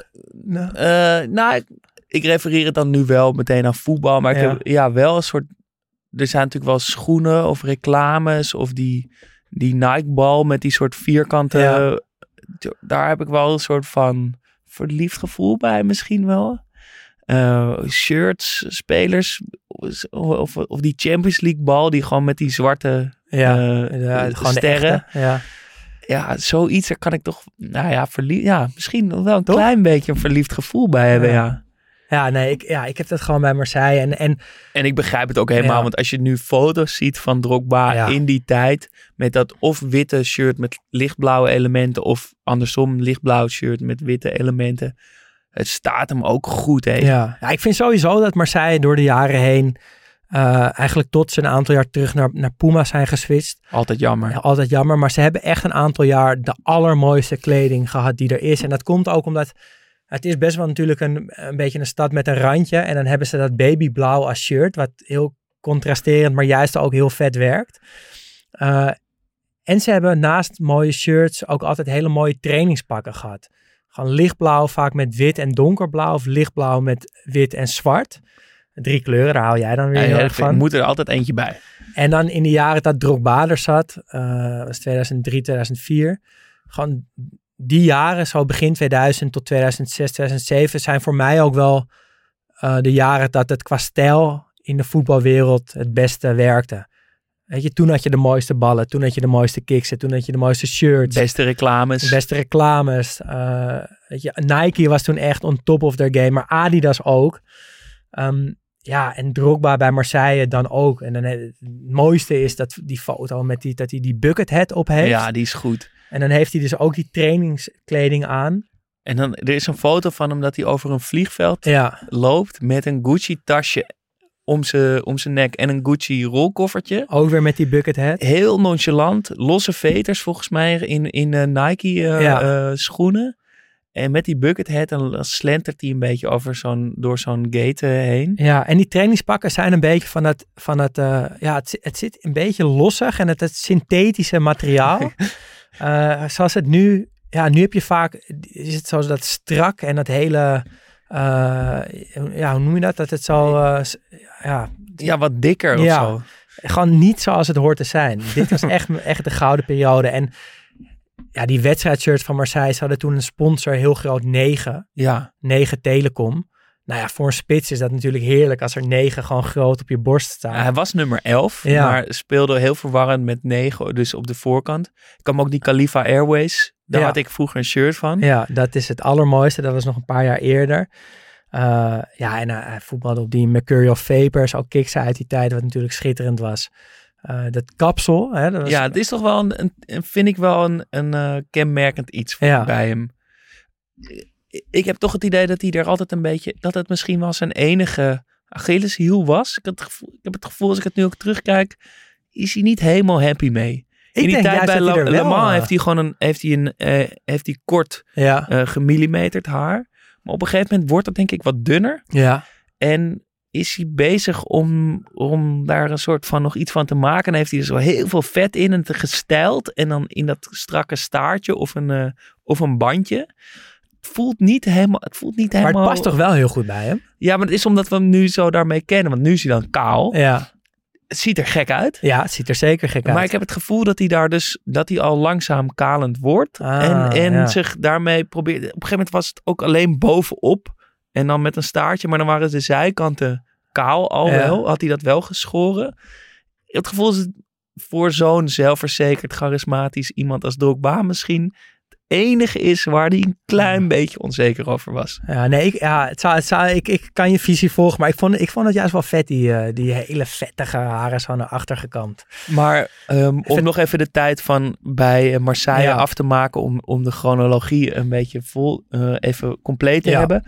Nou, eh, nou ik, ik refereer het dan nu wel meteen aan voetbal. Maar ik Ja. heb ja, wel een soort... Er zijn natuurlijk wel schoenen of reclames of die, die Nike-bal met die soort vierkante... Ja. Daar heb ik wel een soort van verliefd gevoel bij misschien wel. Eh, shirts, spelers of, of die Champions League bal die gewoon met die zwarte ja, eh, ja, gewoon de sterren. ja. Ja, zoiets, daar kan ik toch, nou ja, verliefd, ja, misschien nog wel een Toch? klein beetje een verliefd gevoel bij hebben, Ja. ja. Ja, nee, ik, ja, ik heb dat gewoon bij Marseille. En, en En ik begrijp het ook helemaal, Ja. want als je nu foto's ziet van Drogba Ja. in die tijd, met dat of witte shirt met lichtblauwe elementen, of andersom lichtblauw shirt met witte elementen, het staat hem ook goed, hè. ja. ja, ik vind sowieso dat Marseille door de jaren heen, eh, eigenlijk tot ze een aantal jaar terug naar, naar Puma zijn geswitcht. Altijd jammer. Ja, altijd jammer, maar ze hebben echt een aantal jaar de allermooiste kleding gehad die er is. En dat komt ook omdat het is best wel natuurlijk een, een beetje een stad met een randje. En dan hebben ze dat babyblauw als shirt, wat heel contrasterend, maar juist ook heel vet werkt. Eh, en ze hebben naast mooie shirts ook altijd hele mooie trainingspakken gehad. Gewoon lichtblauw, vaak met wit en donkerblauw, of lichtblauw met wit en zwart. Drie kleuren, daar hou jij dan weer Ja, heel erg van. moet er altijd eentje bij. En dan in de jaren dat Drogba er zat, eh was 2003, 2004. Gewoon die jaren, zo begin 2000 tot 2006, 2007, zijn voor mij ook wel eh, de jaren dat het qua stijl in de voetbalwereld het beste werkte. Weet je, toen had je de mooiste ballen, toen had je de mooiste kicks, toen had je de mooiste shirts. Beste reclames. Beste reclames. Uh, weet je, Nike was toen echt on top of their game, maar Adidas ook. Um, ja, en Drogba bij Marseille dan ook. En dan het mooiste is dat die foto met die, dat hij die bucket hat op heeft. Ja, die is goed. En dan heeft hij dus ook die trainingskleding aan. En dan er is een foto van hem dat hij over een vliegveld ja. loopt met een Gucci tasje om zijn om zijn nek en een Gucci rolkoffertje. Ook weer met die bucket hat. Heel nonchalant, losse veters volgens mij in, in uh, Nike uh, ja. uh, schoenen. En met die bucket hat dan slentert hij een beetje over zo'n, door zo'n gate heen. Ja, en die trainingspakken zijn een beetje van het, van het ja, het, het zit een beetje lossig en het, het synthetische materiaal. zoals het nu, ja, nu heb je vaak, is het zoals dat strak en dat hele, ja, hoe noem je dat? Dat het zo, ja. Ja, wat dikker ja, of zo. Gewoon niet zoals het hoort te zijn. Dit was echt, echt de gouden periode. En ja, die wedstrijdshirts van Marseille hadden toen een sponsor heel groot 9. Ja. 9 Telecom. Nou ja, voor een spits is dat natuurlijk heerlijk als er 9 gewoon groot op je borst staat. Ja, hij was nummer 11, Ja. maar speelde heel verwarrend met 9, dus op de voorkant. Ik kwam ook die Khalifa Airways, daar Ja. had ik vroeger een shirt van. Ja, dat is het allermooiste. Dat was nog een paar jaar eerder. Uh, ja, en uh, hij voetbalde op die Mercurial Vapors, ook kicks uit die tijd, wat natuurlijk schitterend was. Uh, dat kapsel, hè, dat was, Ja, het is toch wel een, een vind ik wel een, een uh, kenmerkend iets voor, bij hem. Ik heb toch het idee dat hij er altijd een beetje, dat het misschien wel zijn enige Achilleshiel was. Ik, het gevoel, ik heb het gevoel, als ik het nu ook terugkijk, is hij niet helemaal happy mee. Ik In die tijd bij hij Le, Mans heeft hij gewoon een, heeft hij een, eh, heeft hij kort ja, eh gemillimeterd haar. Maar op een gegeven moment wordt dat denk ik wat dunner. ja, En is hij bezig om, om daar een soort van nog iets van te maken. En heeft hij er zo heel veel vet in en te gestyled. En dan in dat strakke staartje of een, eh, of een bandje. Voelt niet helemaal. Het voelt niet maar helemaal. het past toch wel heel goed bij hem? Ja, maar het is omdat we hem nu zo daarmee kennen. Want nu is hij dan kaal. Ja, Het ziet er gek uit. ja het ziet er zeker gek uit. Maar ik heb het gevoel dat hij daar dus dat hij al langzaam kalend wordt. Ah, en en ja. zich daarmee probeert. Op een gegeven moment was het ook alleen bovenop. En dan met een staartje. Maar dan waren de zijkanten kaal al Ja. wel. Had hij dat wel geschoren. Het gevoel is voor zo'n zelfverzekerd, charismatisch iemand als Drogba misschien enige is waar hij een klein beetje onzeker over was. Ja, nee, ik, ja, het zou, het zou, ik, ik kan je visie volgen, maar ik vond, ik vond het juist wel vet, die, eh, die hele vettige haren zo naar achter gekamd. Maar ehm, om nog even de tijd van bij eh, Marseille Ja. af te maken, om, om de chronologie een beetje vol, eh, even compleet te Ja. hebben.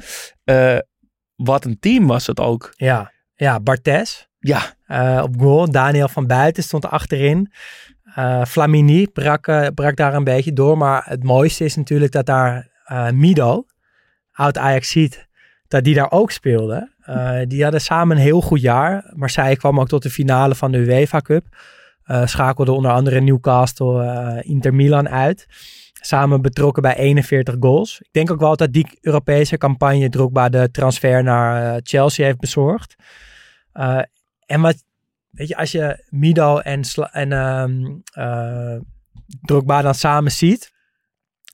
Wat een team was het ook. Ja, ja Bartes Ja, eh, op goal. Daniel van Buiten stond achterin. Eh, Flamini brak, eh, brak daar een beetje door, maar het mooiste is natuurlijk dat daar Mido, oud Ajaxiet, dat die daar ook speelde. Die hadden samen een heel goed jaar. Marseille kwam ook tot de finale van de UEFA Cup. Schakelde onder andere Newcastle, Inter Milan uit. Samen betrokken bij 41 goals. Ik denk ook wel dat die Europese campagne Drogba de transfer naar Chelsea heeft bezorgd. Eh, en wat, weet je, als je Mido en, Sla- en eh, Drogba dan samen ziet,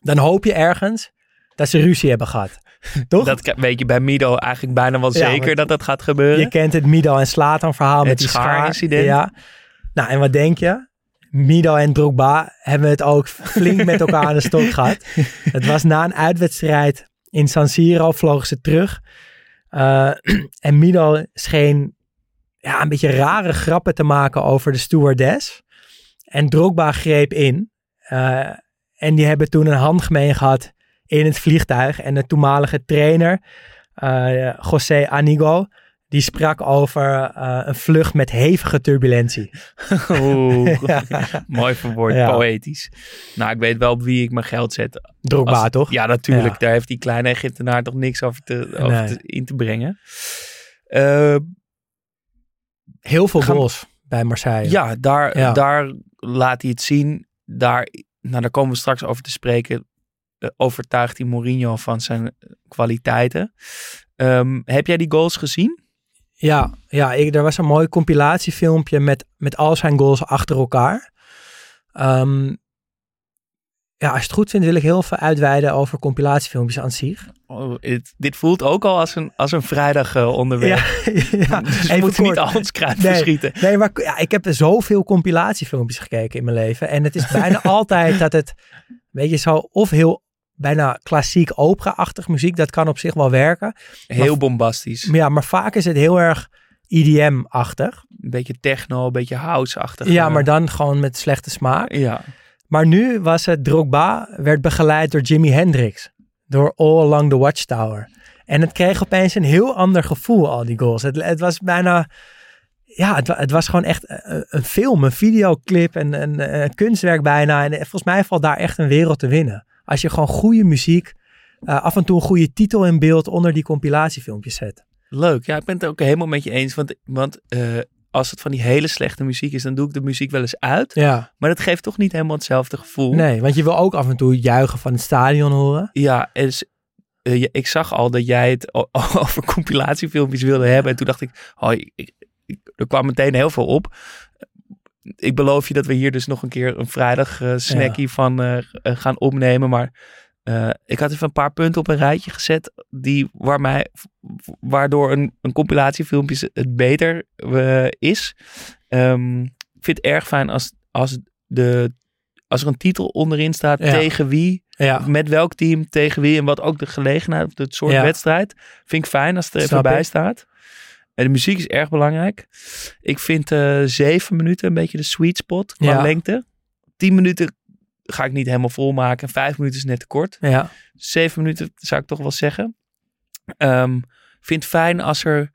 dan hoop je ergens dat ze ruzie hebben gehad. Toch? dat weet je bij Mido eigenlijk bijna wel Ja, zeker dat dat gaat gebeuren. Je kent het Mido en Slatan verhaal Het met die schaar. schaarincident. Ja. Nou, en wat denk je? Mido en Drogba hebben het ook flink met elkaar aan de stok gehad. Het was na een uitwedstrijd in San Siro, vlogen ze terug. Eh, en Mido scheen ja, een beetje rare grappen te maken over de stewardess. En Drogba greep in. Eh, en die hebben toen een handgemeen gehad in het vliegtuig. En de toenmalige trainer, eh José Anigo, die sprak over eh, een vlucht met hevige turbulentie. Oeh, Ja. mooi verwoord, Ja. poëtisch. Nou, ik weet wel op wie ik mijn geld zet. Drogba, Als- toch? Ja, natuurlijk. Ja. Daar heeft die kleine Egyptenaar toch niks over, te, over Nee. te- in te brengen. Heel veel Gaan- goals bij Marseille. ja, daar, Ja. daar laat hij het zien. Daar, nou, daar komen we straks over te spreken. Eh, overtuigt hij Mourinho van zijn kwaliteiten. Ehm, heb jij die goals gezien? Ja, ja ik, er was een mooi compilatiefilmpje met, met al zijn goals achter elkaar. Ehm, ja, als je het goed vindt, wil ik heel veel uitweiden over compilatiefilmpjes aan zich. Oh, dit voelt ook al als een, als een vrijdag eh, onderwerp. ja, Dus we moeten niet al ons kruid Nee. verschieten. Nee, maar ja, ik heb zoveel compilatiefilmpjes gekeken in mijn leven. En het is bijna altijd dat het, weet je, zo of heel bijna klassiek opera-achtig muziek. Dat kan op zich wel werken. Heel bombastisch. Maar ja, maar vaak is het heel erg EDM-achtig. Een beetje techno, een beetje house-achtig. Ja, eh, maar dan gewoon met slechte smaak. Ja, Maar nu was het Drogba, werd begeleid door Jimi Hendrix. Door All Along the Watchtower. En het kreeg opeens een heel ander gevoel, al die goals. Het, het was bijna, ja, het, het was gewoon echt een, een film, een videoclip, een, een, een kunstwerk bijna. En volgens mij valt daar echt een wereld te winnen. Als je gewoon goede muziek, eh, af en toe een goede titel in beeld onder die compilatiefilmpjes zet. leuk. Ja, ik ben het ook helemaal met je eens. Want, want eh, als het van die hele slechte muziek is, dan doe ik de muziek wel eens uit. Ja. Maar dat geeft toch niet helemaal hetzelfde gevoel. Nee, want je wil ook af en toe juichen van het stadion horen. Ja, en dus, ja, ik zag al dat jij het over compilatiefilmpjes wilde hebben. En toen dacht ik, oh, ik, er kwam meteen heel veel op. Ik beloof je dat we hier dus nog een keer een vrijdag eh, snackie van eh, gaan opnemen. Maar eh, ik had even een paar punten op een rijtje gezet. Die, waar mij, waardoor een, een compilatiefilmpje het beter eh, is. Ehm, ik vind het erg fijn als, als, de, als er een titel onderin staat Ja. tegen wie Ja, met welk team, tegen wie en wat ook de gelegenheid, of het soort Ja. wedstrijd. Vind ik fijn als het er even bij staat. En de muziek is erg belangrijk. Ik vind eh zeven minuten een beetje de sweet spot qua Ja. lengte. Tien minuten ga ik niet helemaal volmaken. Vijf minuten is net te kort. ja, Zeven minuten zou ik toch wel zeggen. Ehm vind het fijn als er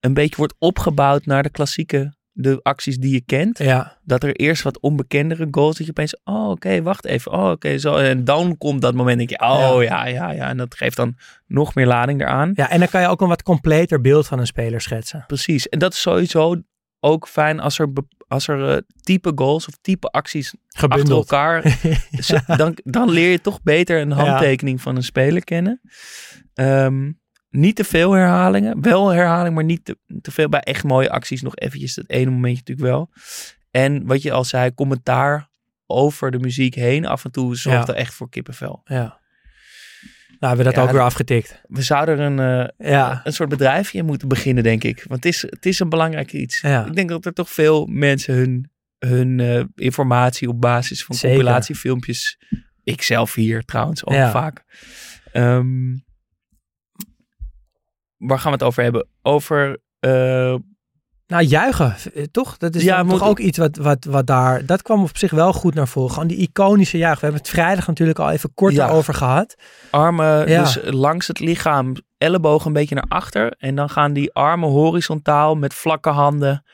een beetje wordt opgebouwd naar de klassieke, de acties die je kent ja, dat er eerst wat onbekendere goals, dat je opeens, oh oké, wacht even, oh oké, zo. En dan komt dat moment, denk je, oh ja. ja, ja, En dat geeft dan nog meer lading eraan. ja. En dan kan je ook een wat completer beeld van een speler schetsen. Precies. En dat is sowieso ook fijn als er, als er eh, type goals of type acties achter elkaar, ze- dan, dan leer je toch beter een handtekening van een speler kennen. Ehm, niet te veel herhalingen. Wel herhaling, maar niet te, te veel bij echt mooie acties. Nog eventjes dat ene momentje natuurlijk wel. En wat je al zei, commentaar over de muziek heen af en toe zorgt Ja. er echt voor kippenvel. Ja. Nou, hebben we dat Ja, ook weer afgetikt. We zouden er een, eh, Ja. een soort bedrijfje in moeten beginnen, denk ik. Want het is, het is een belangrijk iets. Ja. Ik denk dat er toch veel mensen hun, hun eh, informatie op basis van Zeker. compilatiefilmpjes... Ik zelf hier trouwens ook vaak. Ehm, waar gaan we het over hebben? Over... eh, Nou, juichen, eh, toch? Dat is Ja, toch ook iets wat, wat, wat daar... Dat kwam op zich wel goed naar voren. Gewoon die iconische juich. We hebben het vrijdag natuurlijk al even kort Ja. over gehad. armen Ja. dus langs het lichaam, ellebogen een beetje naar achter. En dan gaan die armen horizontaal met vlakke handen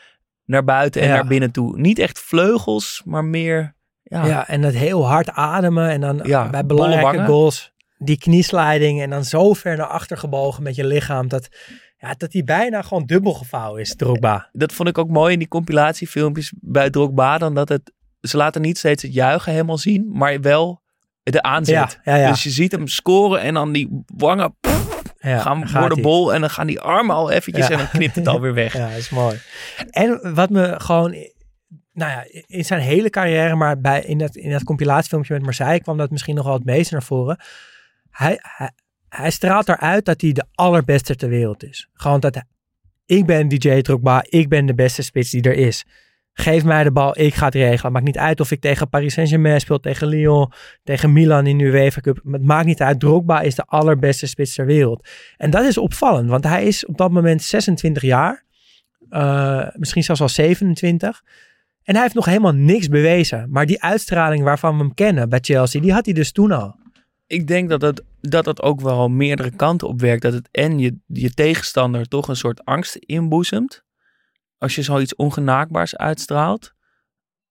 naar buiten en Ja. naar binnen toe. Niet echt vleugels, maar meer... Ja, Ja. en het heel hard ademen. En dan Ja, bij belangrijke goals die kniesliding. En dan zo ver naar achter gebogen met je lichaam. Dat, ja, dat die bijna gewoon dubbel gevouwen is, Drogba. dat vond ik ook mooi in die compilatiefilmpjes bij Drogba. Dan dat het, ze laten niet steeds het juichen helemaal zien, maar wel de aanzet. Ja, ja. Dus je ziet hem scoren en dan die wangen pff, gaan worden ie. bol. En dan gaan die armen al eventjes en dan knipt het alweer weg. Ja, is mooi. En wat me gewoon, nou ja, in zijn hele carrière, maar bij, in, dat, in dat compilatiefilmpje met Marseille kwam dat misschien nog wel het meest naar voren. Hij, hij, hij straalt eruit dat hij de allerbeste ter wereld is. Gewoon dat ik ben DJ Drogba, ik ben de beste spits die er is. Geef mij de bal, ik ga het regelen. Maakt niet uit of ik tegen Paris Saint-Germain speel, tegen Lyon, tegen Milan in de UEFA Cup. Het maakt niet uit. Drogba is de allerbeste spits ter wereld. En dat is opvallend, want hij is op dat moment 26 jaar. Uh, misschien zelfs al 27. En hij heeft nog helemaal niks bewezen. Maar die uitstraling waarvan we hem kennen bij Chelsea, die had hij dus toen al. Ik denk dat het, dat het ook wel meerdere kanten op werkt. Dat het en je, je tegenstander toch een soort angst inboezemt. Als je zoiets ongenaakbaars uitstraalt.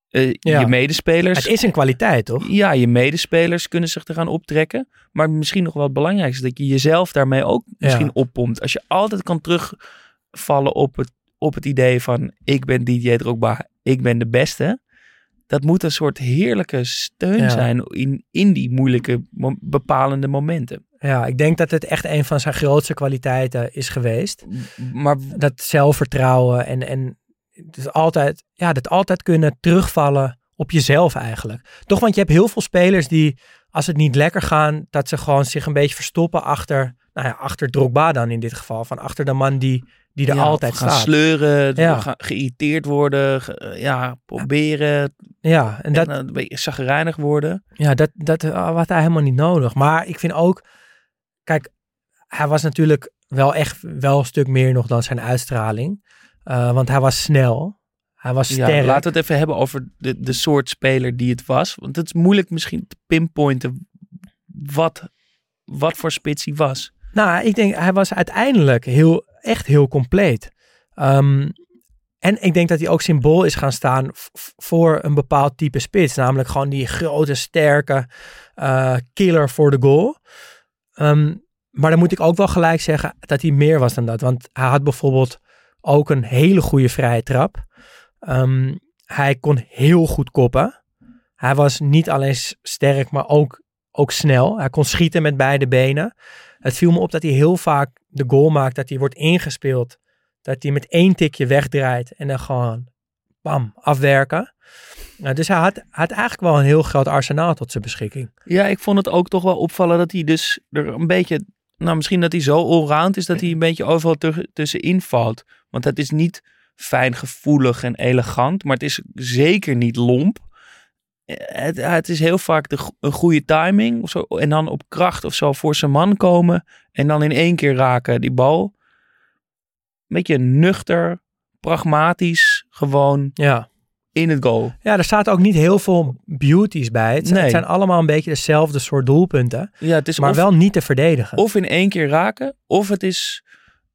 Uh, Ja. Je medespelers. Het is een kwaliteit, toch? Ja, je medespelers kunnen zich eraan optrekken. Maar misschien nog wel het belangrijkste, dat je jezelf daarmee ook misschien Ja. oppompt. Als je altijd kan terugvallen op het, op het idee van ik ben DJ Drogba, ik ben de beste. Dat moet een soort heerlijke steun Ja. zijn in, in die moeilijke mo- bepalende momenten. Ja, ik denk dat het echt een van zijn grootste kwaliteiten is geweest. Maar Dat zelfvertrouwen en, en het is altijd, ja, dat altijd kunnen terugvallen op jezelf eigenlijk. Toch, want je hebt heel veel spelers die, als het niet lekker gaan, dat ze gewoon zich een beetje verstoppen achter, nou ja, achter Drogba dan in dit geval. Van achter de man die, die er Ja, altijd gaan staat. sleuren, Ja. gaan geïrriteerd worden, ja, proberen Ja, en dat, en, eh, een beetje zagrijnig worden. Ja, dat, dat had hij helemaal niet nodig. Maar ik vind ook, kijk, hij was natuurlijk wel echt wel een stuk meer nog dan zijn uitstraling. Uh, want hij was snel. Hij was Ja, laten we het even hebben over de, de soort speler die het was. Want het is moeilijk misschien te pinpointen wat, wat voor spits hij was. Nou, ik denk hij was uiteindelijk heel, echt heel compleet. Um, en ik denk dat hij ook symbool is gaan staan voor een bepaald type spits. Namelijk gewoon die grote, sterke uh, killer voor de goal. Um, maar dan moet ik ook wel gelijk zeggen dat hij meer was dan dat. Want hij had bijvoorbeeld ook een hele goede vrije trap. Um, hij kon heel goed koppen. Hij was niet alleen sterk, maar ook, ook snel. Hij kon schieten met beide benen. Het viel me op dat hij heel vaak de goal maakt, dat hij wordt ingespeeld. Dat hij met één tikje wegdraait en dan gewoon bam, afwerken. Nou, dus hij had, had eigenlijk wel een heel groot arsenaal tot zijn beschikking. Ja, ik vond het ook toch wel opvallen dat hij dus er een beetje... Nou, misschien dat hij zo allround is dat hij een beetje overal tussenin valt. Want het is niet fijn gevoelig en elegant, maar het is zeker niet lomp. Het, het is heel vaak de, een goede timing of zo, en dan op kracht of zo voor zijn man komen en dan in één keer raken die bal. Een beetje nuchter, pragmatisch, gewoon ja. in het goal. Ja, er staat ook niet heel veel beauties bij. Het, Nee. het zijn allemaal een beetje dezelfde soort doelpunten, Ja, het is maar of, wel niet te verdedigen. of in één keer raken, of het is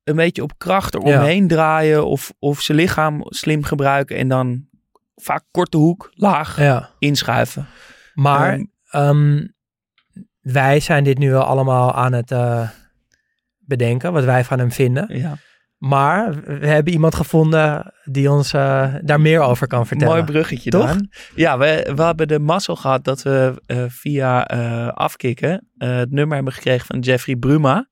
een beetje op kracht eromheen draaien, of, of zijn lichaam slim gebruiken en dan vaak korte hoek, laag ja. inschuiven. Maar Ehm, um, wij zijn dit nu wel allemaal aan het uh, bedenken, wat wij van hem vinden. Ja. Maar we hebben iemand gevonden die ons uh, daar meer over kan vertellen. Mooi bruggetje Toch? dan. Ja, we, we hebben de mazzel gehad dat we uh, via uh, afkikken het nummer hebben gekregen van Jeffrey Bruma.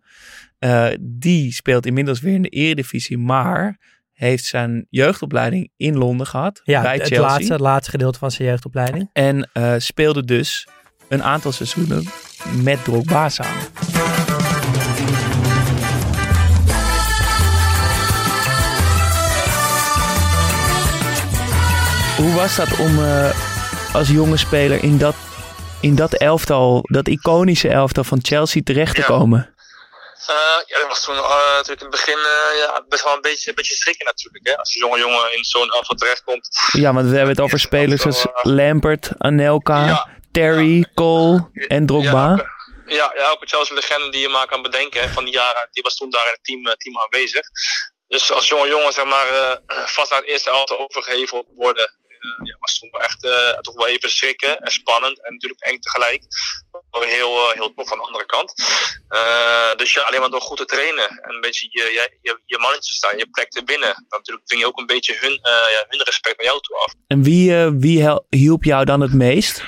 Die speelt inmiddels weer in de eredivisie, maar heeft zijn jeugdopleiding in Londen gehad. Ja, bij het, Chelsea. laatste, het laatste gedeelte van zijn jeugdopleiding. En speelde dus een aantal seizoenen met Drogba samen. Hoe was dat om uh, als jonge speler in dat, in dat elftal, dat iconische elftal van Chelsea terecht te komen? Uh, ja, dat was toen uh, natuurlijk in het begin uh, ja, best wel een beetje, een beetje schrikken natuurlijk. Hè? Als je jonge jongen in zo'n elftal terechtkomt. Ja, want we hebben het over spelers als Lampert, Anelka, Ja. Terry, Cole en Drogba. Ja, ja, ja, ook een Chelsea-legende die je maar kan bedenken hè, van die jaren. Die was toen daar in het team, team aanwezig. Dus als jonge jongen zeg maar vast naar het eerste elftal overgeheveld worden. Uh, ja, was toen wel echt uh, toch wel even schrikken en spannend en natuurlijk eng tegelijk. Maar heel, uh, heel tof aan de andere kant. dus ja, alleen maar door goed te trainen en een beetje je, je, je, je mannetje staan, je plek te winnen. Dan natuurlijk ving je ook een beetje hun, ja, hun respect naar jou toe af. En wie, wie hielp jou dan het meest?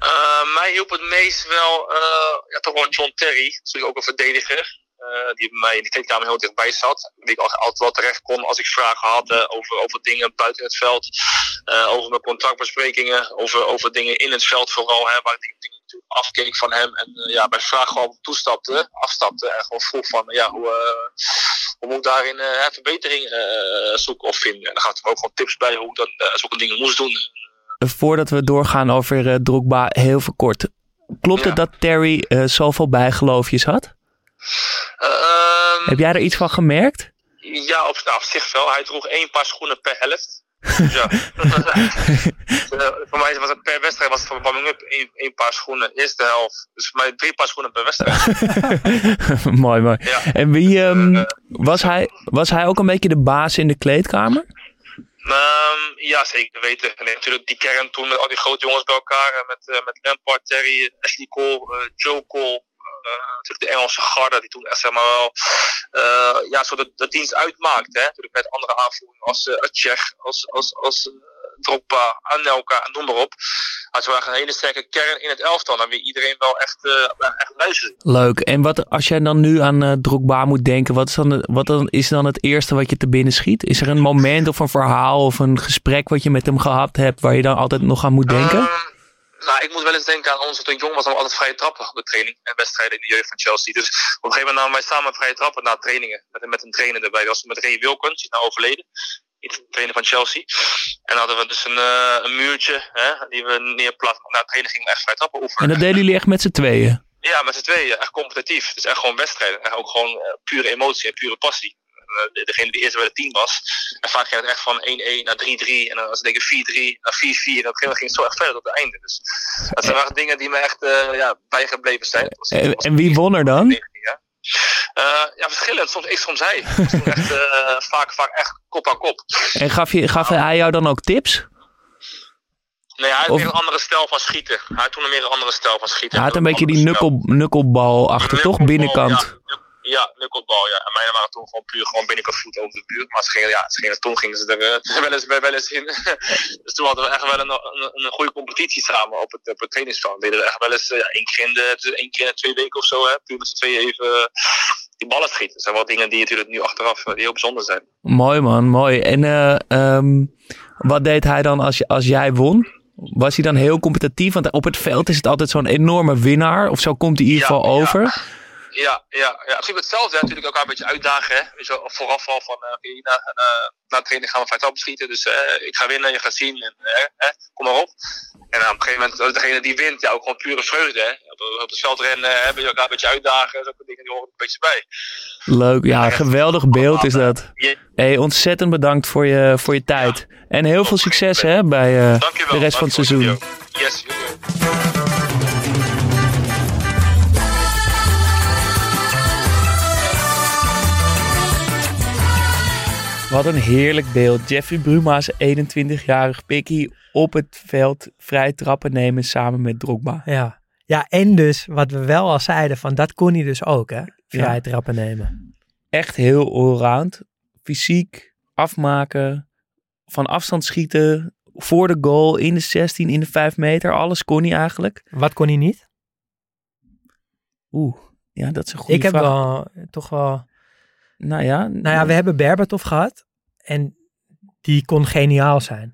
Uh, mij hielp het meest wel, uh, ja, toch wel John Terry, natuurlijk ook een verdediger. Uh, die bij mij in de kleedkamer heel dichtbij zat. Die ik altijd wel terecht kon als ik vragen had uh, over, over dingen buiten het veld. Uh, over mijn contractbesprekingen. Over, over dingen in het veld vooral. Hè, waar ik dingen natuurlijk afkeek van hem. En ja, bij vragen gewoon toestapte, afstapte. En gewoon vroeg van ja, hoe, hoe moet ik daarin verbetering zoeken of vinden. En dan gaat er ook gewoon tips bij hoe ik dan zulke dingen moest doen. Voordat we doorgaan over Drogba, heel veel kort. Klopt Ja. het dat Terry uh, zoveel bijgeloofjes had? Um, Heb jij er iets van gemerkt? Ja, op, nou, op zich wel. Hij droeg één paar schoenen per helft. Dus ja. uh, voor mij was het per wedstrijd was het van warming up één, één paar schoenen. Eerste helft. Dus voor mij drie paar schoenen per wedstrijd. mooi, mooi. Ja. En wie um, was, hij, was hij ook een beetje de baas in de kleedkamer? Um, ja, zeker weten. En natuurlijk die kern toen met al die grote jongens bij elkaar. Met, uh, met Lampard, Terry, Ashley Cole, Joe Cole. Uh, natuurlijk de Engelse garde die toen echt zeg maar wel uh, ja, zo de, de dienst uitmaakt. Hè? Natuurlijk met andere aanvoeringen als uh, Tsjech, als, als, als Drogba, Anelka, noem maar op. Wel echt een hele sterke kern in het elftal. Dan wie iedereen wel echt, uh, echt luistert. Leuk. En wat, als jij dan nu aan uh, Drogba moet denken, wat, is dan, wat dan, is dan het eerste wat je te binnen schiet? Is er een moment of een verhaal of een gesprek wat je met hem gehad hebt waar je dan altijd nog aan moet denken? Um, nou, ik moet wel eens denken aan ons toen ik jong was, altijd vrije trappen op de training en wedstrijden in de jeugd van Chelsea. Dus op een gegeven moment namen wij samen vrije trappen na trainingen met, met een trainer erbij. Dat was met Ray Wilkins, die is nou overleden. De trainer van Chelsea. En dan hadden we dus een, uh, een muurtje hè, die we neerplaatsen. Na training gingen we echt vrije trappen oefenen. En dat deden jullie echt met z'n tweeën? Ja, met z'n tweeën. Echt competitief. Dus echt gewoon wedstrijden. En ook gewoon uh, pure emotie en pure passie. Uh, degene die eerst bij de 10 was. En vaak ging het echt van 1-1 naar 3-3. En dan was het denk ik 4-3 naar 4-4. En op ging het zo echt verder tot het einde. Dus dat zijn echt dingen die me echt uh, ja, bijgebleven zijn. Was, en, was en wie won er dan? Ja. Uh, ja, verschillend. Soms ik, soms hij. echt, uh, vaak, vaak echt kop aan kop. En gaf, je, gaf hij jou dan ook tips? Nee, hij had of... meer een andere stijl van schieten. Hij had toen een meer een andere stijl van schieten. Hij had een beetje die nukkel, nukkelbal achter, toch? Binnenkant. Ja, ja, nukkelbal, ja. En mijne waren toen gewoon puur gewoon binnenkant voet over de buurt. Maar ze gingen, ja, ze gingen, toen gingen ze er uh, wel, eens, wel eens in. dus toen hadden we echt wel een, een, een goede competitie samen op het, op het trainingsveld. We deden echt wel eens uh, ja, één, keer in de, één keer in de twee weken of zo. Hè, puur met z'n tweeën even uh, die ballen schieten. Dat zijn wel dingen die natuurlijk nu achteraf die heel bijzonder zijn. Mooi man, mooi. En um, wat deed hij dan als, als jij won? Was hij dan heel competitief? Want op het veld is het altijd zo'n enorme winnaar. Of zo komt hij in ieder geval ja, over. Ja. Ja, ja, ja. Misschien hetzelfde. Hè. Natuurlijk elkaar een beetje uitdagen. Hè. Zo, vooraf al van, uh, na, na, na training gaan we feit beschieten. Dus uh, ik ga winnen, je gaat zien. En, uh, kom maar op. En op een gegeven moment, degene die wint, ja, ook gewoon pure vreugde. Hè. Op, op het veld rennen, je elkaar een beetje uitdagen. Zulke dingen die horen een beetje bij. Leuk, ja, geweldig beeld is dat. Hey, ontzettend bedankt voor je, voor je tijd. En heel veel succes hè, bij de rest van het seizoen. Yes, Wat een heerlijk beeld. Jeffrey Bruma's 21-jarig pikkie op het veld vrij trappen nemen samen met Drogba. Ja. ja, en dus wat we wel al zeiden, van dat kon hij dus ook hè, vrij ja. trappen nemen. Echt heel allround. Fysiek, afmaken, van afstand schieten, voor de goal, in de 16, in de 5 meter. Alles kon hij eigenlijk. Wat kon hij niet? Oeh, ja, dat is een goede Ik vraag. heb wel, toch wel... Nou ja. Nou ja, we hebben Berbatov gehad. En die kon geniaal zijn.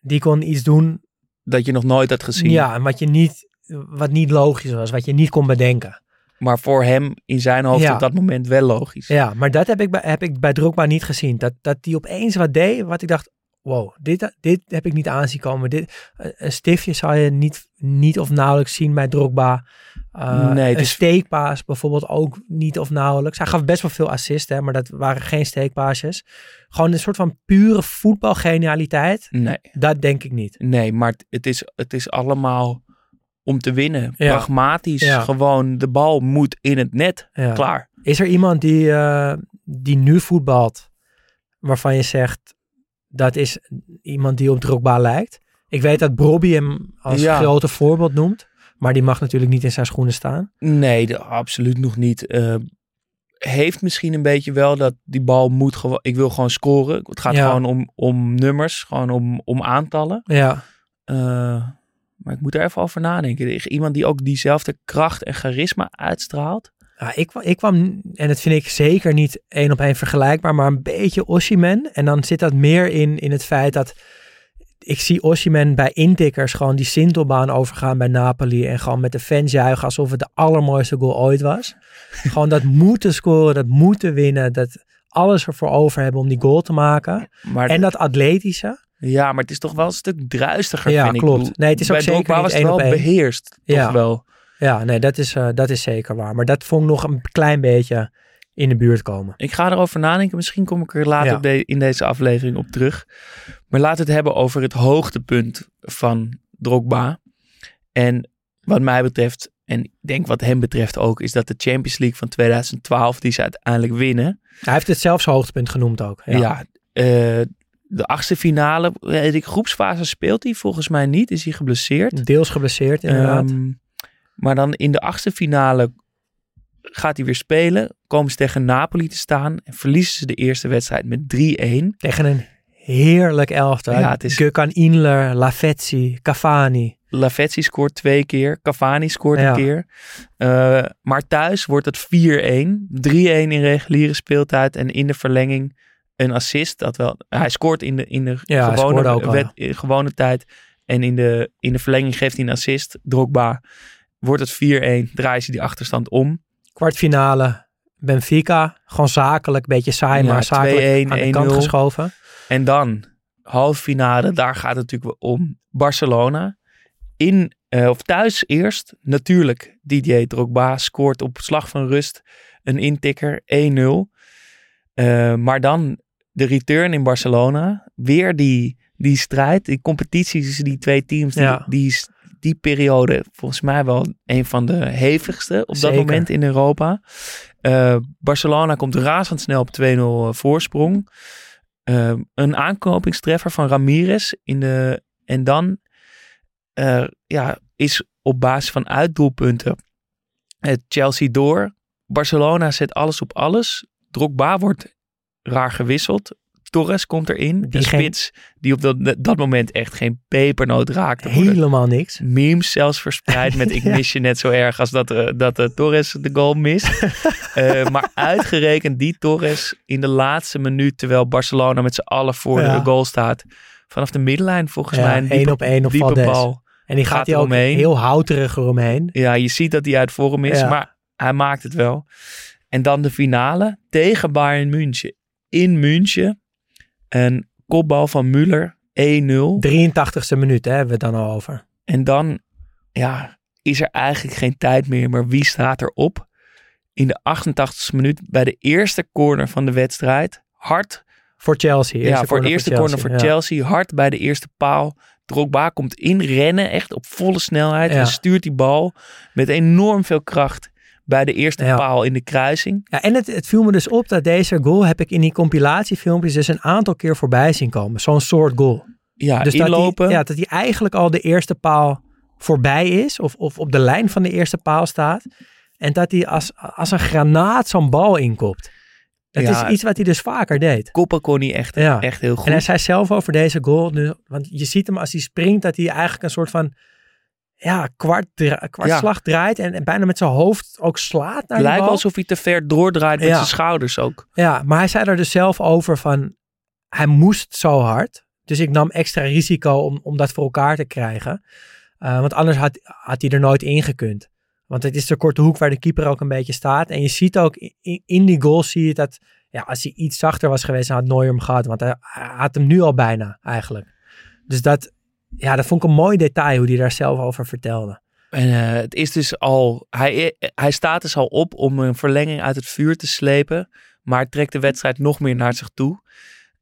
Die kon iets doen. Dat je nog nooit had gezien. Ja, en wat je niet, wat niet logisch was. Wat je niet kon bedenken. Maar voor hem in zijn hoofd Ja. op dat moment wel logisch. Ja, maar dat heb ik bij, heb ik bij Drogba niet gezien. Dat, dat die opeens wat deed, wat ik dacht, wow, dit, dit heb ik niet aanzien komen. Dit, een stiftje zou je niet, niet of nauwelijks zien bij Drogba. Uh, Nee, een is- steekpaas bijvoorbeeld ook niet of nauwelijks. Hij gaf best wel veel assist, hè, maar dat waren geen steekpaasjes. Gewoon een soort van pure voetbalgenialiteit. Nee, Dat denk ik niet. nee maar het- is, het is allemaal om te winnen. Ja. Pragmatisch. Ja. Gewoon, de bal moet in het net. Ja. Klaar. Is er iemand die, eh, die nu voetbalt, waarvan je zegt, dat is iemand die op Drogba lijkt? Ik weet dat Bobby hem als Ja. grote voorbeeld noemt, maar die mag natuurlijk niet in zijn schoenen staan. Nee, de- absoluut nog niet. Eh, heeft misschien een beetje wel dat die bal moet gewoon... Ik wil gewoon scoren. Het gaat Ja. gewoon om, om nummers. Gewoon om, om aantallen. Ja, Eh, maar ik moet er even over nadenken. Iemand die ook diezelfde kracht en charisma uitstraalt. Ja, ik, kwa- ik kwam, en dat vind ik zeker niet één op één vergelijkbaar, maar een beetje Osimhen. En dan zit dat meer in, in het feit dat ik zie Osimhen bij intikkers gewoon die Sintelbaan overgaan bij Napoli. En gewoon met de fans juichen alsof het de allermooiste goal ooit was. gewoon dat moeten scoren, dat moeten winnen, dat alles ervoor over hebben om die goal te maken. Maar, En dat atletische. ja, maar het is toch wel een stuk druistiger, Ja, vind ik. klopt. Ik Nee, het is ook bij zeker niet was het één wel op één. beheerst. Toch Ja. wel. Ja, nee, dat is, eh, dat is zeker waar. Maar dat vond ik nog een klein beetje in de buurt komen. Ik ga erover nadenken. Misschien kom ik er later Ja. op de- in deze aflevering op terug. Maar laten we het hebben over het hoogtepunt van Drogba. En wat mij betreft, en ik denk wat hem betreft ook, is dat de Champions League van 2012, die ze uiteindelijk winnen. Hij heeft het zelfs hoogtepunt genoemd ook. Ja, Ja. eh, de achtste finale, weet ik, groepsfase speelt hij volgens mij niet. Is hij geblesseerd. Deels geblesseerd inderdaad. Ehm, maar dan in de achtste finale gaat hij weer spelen. Komen ze tegen Napoli te staan. En verliezen ze de eerste wedstrijd met 3-1. Tegen een heerlijk elftal. Ja, het is- Gökhan Inler, Lavezzi, Cavani. Lavezzi scoort twee keer. Cavani scoort Ja. een keer. Eh, maar thuis wordt het 4-1. 3-1 in reguliere speeltijd. En in de verlenging een assist. Dat wel, hij scoort in de, in de Ja, gewone, wet- gewone tijd. En in de, in de verlenging geeft hij een assist. Drogba. Wordt het 4-1. Draaien ze die achterstand om. Kwartfinale Benfica. Gewoon zakelijk, beetje saai, Ja, maar zakelijk 2-1, aan de kant 1-0. geschoven. En dan halve finale, daar gaat het natuurlijk om Barcelona. In, eh, of thuis eerst, natuurlijk Didier Drogba scoort op slag van rust een intikker 1-0. Eh, maar dan de return in Barcelona. Weer die, die strijd, die competitie tussen die twee teams. Die, Ja. die, die periode volgens mij wel een van de hevigste op Zeker. dat moment in Europa. Eh, Barcelona komt razendsnel op 2-0 voorsprong. Eh, een aanknopingstreffer van Ramirez in de, en dan eh, ja, is op basis van uitdoelpunten het Chelsea door. Barcelona zet alles op alles. Drogba wordt raar gewisseld. Torres komt erin. Die De geen- spits die op dat, dat moment echt geen pepernoot raakt. Er worden Helemaal niks. memes zelfs verspreid met ik mis je net zo erg als dat, eh, dat eh, Torres de goal mist. Eh, maar uitgerekend die Torres in de laatste minuut, terwijl Barcelona met z'n allen voor Ja. de goal staat. Vanaf de middenlijn volgens Ja, mij een diepe, op één op diepe Valdes. bal. En die gaat, Gaat hij ook heel houterig eromheen. Ja, je ziet dat hij uit vorm is, Ja. maar hij maakt het wel. En dan de finale tegen Bayern München. In München. Een kopbal van Müller, 1-0. 83ste minuut hè, hebben we het dan al over. En dan ja, is er eigenlijk geen tijd meer. Maar wie staat er op? In de 88ste minuut bij de eerste corner van de wedstrijd. Hard. Voor Chelsea. ja, voor de eerste corner voor. Chelsea. Hard bij de eerste paal. Drogba komt inrennen, echt op volle snelheid. Ja. En stuurt die bal met enorm veel kracht bij de eerste Ja. paal in de kruising. Ja, en het, het viel me dus op dat deze goal heb ik in die compilatiefilmpjes dus een aantal keer voorbij zien komen. Zo'n soort goal. Ja, dus inlopen. Dat hij, ja, dat hij eigenlijk al de eerste paal voorbij is. Of, of op de lijn van de eerste paal staat. En dat hij als, als een granaat zo'n bal inkopt. Dat Ja. is iets wat hij dus vaker deed. Koppen kon hij echt, Ja. echt heel goed. En hij zei zelf over deze goal, nu, want je ziet hem als hij springt, dat hij eigenlijk een soort van ja, kwart, dra- kwart Ja. slag draait en, en bijna met zijn hoofd ook slaat naar Lijkt alsof hij te ver doordraait met Ja. zijn schouders ook. Ja, maar hij zei er dus zelf over van, hij moest zo hard. Dus ik nam extra risico om, om dat voor elkaar te krijgen. Uh, want anders had, had hij er nooit in gekund. Want het is de korte hoek waar de keeper ook een beetje staat. En je ziet ook in, in die goal zie je dat ja, als hij iets zachter was geweest, dan had Neuer hem gehad. Want hij, hij had hem nu al bijna eigenlijk. Dus dat, ja, dat vond ik een mooi detail hoe hij daar zelf over vertelde. En eh, het is dus al, hij, hij staat dus al op om een verlenging uit het vuur te slepen. Maar trekt de wedstrijd nog meer naar zich toe.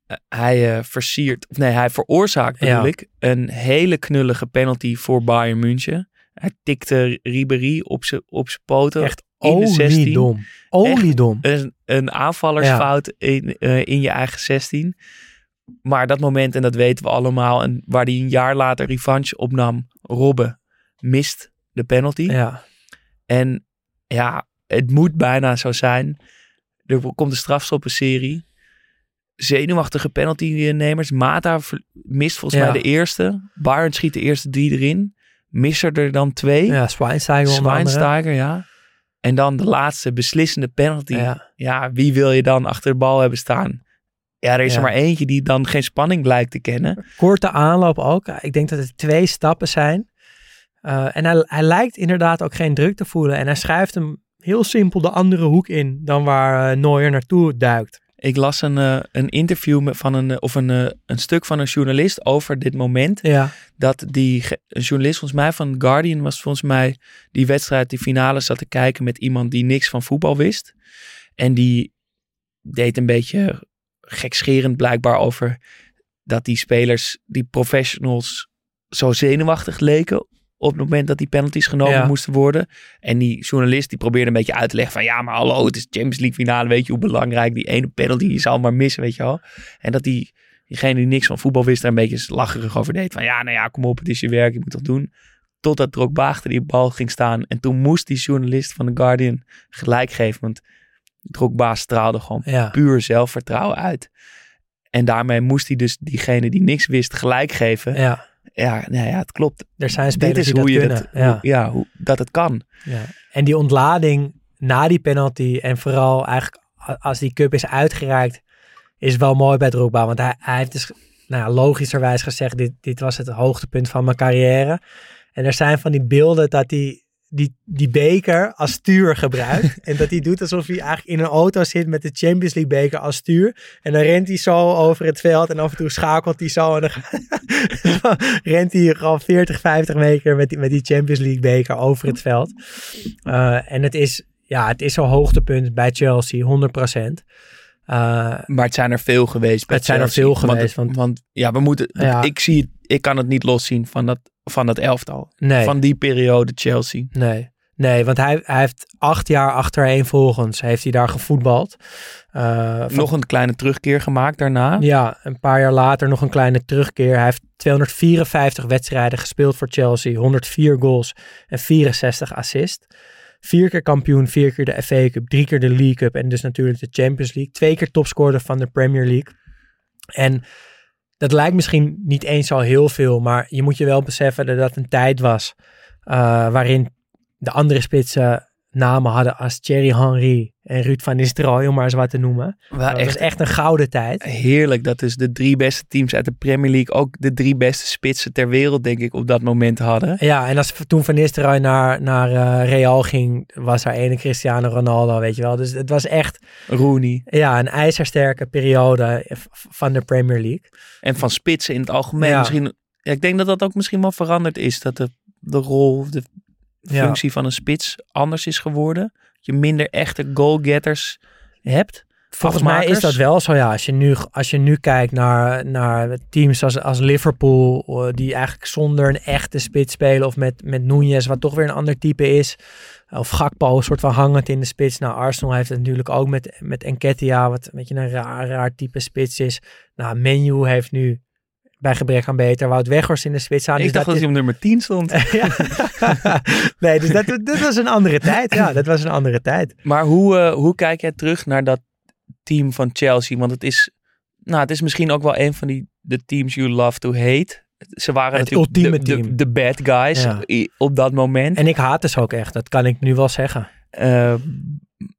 Eh, hij eh, versiert, of nee, hij veroorzaakt bedoel Ja. ik, een hele knullige penalty voor Bayern München. Hij tikte Ribéry op zijn op zijn poten. Echt in de 16. oliedom. Oliedom. Een, een aanvallersfout in, eh, in je eigen 16. Maar dat moment, en dat weten we allemaal, en waar hij een jaar later revanche opnam, Robben mist de penalty. Ja. En ja, het moet bijna zo zijn. Er komt een strafstoppenserie. Zenuwachtige penaltynemers. Mata mist volgens Ja. mij de eerste. Bayern schiet de eerste drie erin. Missen er dan twee. Ja, Schweinsteiger. Schweinsteiger, ja. En dan de laatste beslissende penalty. Ja. Ja. wie wil je dan achter de bal hebben staan? Ja, er is Ja. er maar eentje die dan geen spanning lijkt te kennen. korte aanloop ook. Ik denk dat het twee stappen zijn. Uh, en hij, hij lijkt inderdaad ook geen druk te voelen. En hij schuift hem heel simpel de andere hoek in dan waar uh, Neuer naartoe duikt. Ik las een, uh, een interview van een, of een, uh, een stuk van een journalist over dit moment. Ja. Dat die een journalist, volgens mij van Guardian, was volgens mij die wedstrijd, die finale zat te kijken met iemand die niks van voetbal wist. En die deed een beetje gekscherend blijkbaar over dat die spelers, die professionals, zo zenuwachtig leken op het moment dat die penalties genomen Ja. moesten worden. En die journalist die probeerde een beetje uit te leggen van ja, maar hallo, het is Champions League finale, weet je hoe belangrijk die ene penalty je zal maar missen, weet je wel. En dat die, diegene die niks van voetbal wist, daar een beetje lacherig over deed. Van ja, nou ja, kom op, het is je werk, je moet toch doen. Totdat Drogba achter die bal ging staan. En toen moest die journalist van The Guardian gelijk geven, want Drogba straalde gewoon Ja. puur zelfvertrouwen uit. En daarmee moest hij dus diegene die niks wist gelijk geven. Ja, Ja, nou ja het klopt. er zijn Dit spelers is die hoe dat je kunnen. dat, ja. hoe- ja, hoe, dat het kan. Ja. En die ontlading na die penalty en vooral eigenlijk als die cup is uitgereikt, is wel mooi bij Drogba. Want hij, hij heeft dus nou ja, logischerwijs gezegd, dit, dit was het hoogtepunt van mijn carrière. En er zijn van die beelden dat hij die, die beker als stuur gebruikt. en dat hij doet alsof hij eigenlijk in een auto zit met de Champions League beker als stuur. En dan rent hij zo over het veld en af en toe schakelt hij zo. En dan rent hij gewoon 40, 50 meter met die, met die Champions League beker over het veld. Uh, en het is, ja, het is zo'n hoogtepunt bij Chelsea, 100%. Uh, Maar het zijn er veel geweest. Het zijn er veel geweest, Want, want- want ja, we moeten. Ja. Ik zie het, ik kan het niet loszien van dat, van dat elftal. nee, Van die periode Chelsea. nee. Nee, want hij, hij heeft acht jaar achtereenvolgens heeft hij daar gevoetbald. Uh, van- Nog een kleine terugkeer gemaakt daarna. Ja, een paar jaar later nog een kleine terugkeer. Hij heeft 254 wedstrijden gespeeld voor Chelsea, 104 goals en 64 assists. Vier keer kampioen, vier keer de FA Cup, drie keer de League Cup en dus natuurlijk de Champions League. Twee keer topscorer van de Premier League. En dat lijkt misschien niet eens al heel veel, maar je moet je wel beseffen dat dat een tijd was uh, waarin de andere spitsen namen hadden als Thierry Henry en Ruud van Nistelrooy, om maar eens wat te noemen. Wel Dat was echt een gouden tijd. Heerlijk. Dat is de drie beste teams uit de Premier League. Ook de drie beste spitsen ter wereld, denk ik, op dat moment hadden. Ja, en als toen Van Nistelrooy naar, naar uh, Real ging, was er ene Cristiano Ronaldo, weet je wel. Dus het was echt Rooney. ja, een ijzersterke periode van de Premier League. En van spitsen in het algemeen. Ja. Misschien, ja, ik denk dat dat ook misschien wel veranderd is. Dat de, de rol, de functie ja. van een spits anders is geworden. Je minder echte goalgetters hebt. Volgens mij is dat wel zo, ja. Als je nu, als je nu kijkt naar, naar teams als, als Liverpool, die eigenlijk zonder een echte spits spelen, of met, met Nunez, wat toch weer een ander type is. Of Gakpo, een soort van hangend in de spits. Nou, Arsenal heeft het natuurlijk ook met, met Enketia, wat een beetje een raar, raar type spits is. Nou, Menu heeft nu bij gebrek aan beter Wout Weghorst in de spits aan. Ik dus dacht dat, dat hij op nummer 10 stond. nee, dus dat, dat was een andere tijd. Ja, dat was een andere tijd. Maar hoe, uh, hoe kijk jij terug naar dat team van Chelsea? Want het is, nou, het is misschien ook wel een van die de teams you love to hate. Ze waren het natuurlijk ultieme de, team. De, de bad guys ja. op dat moment. En ik haat ze ook echt, dat kan ik nu wel zeggen. Uh,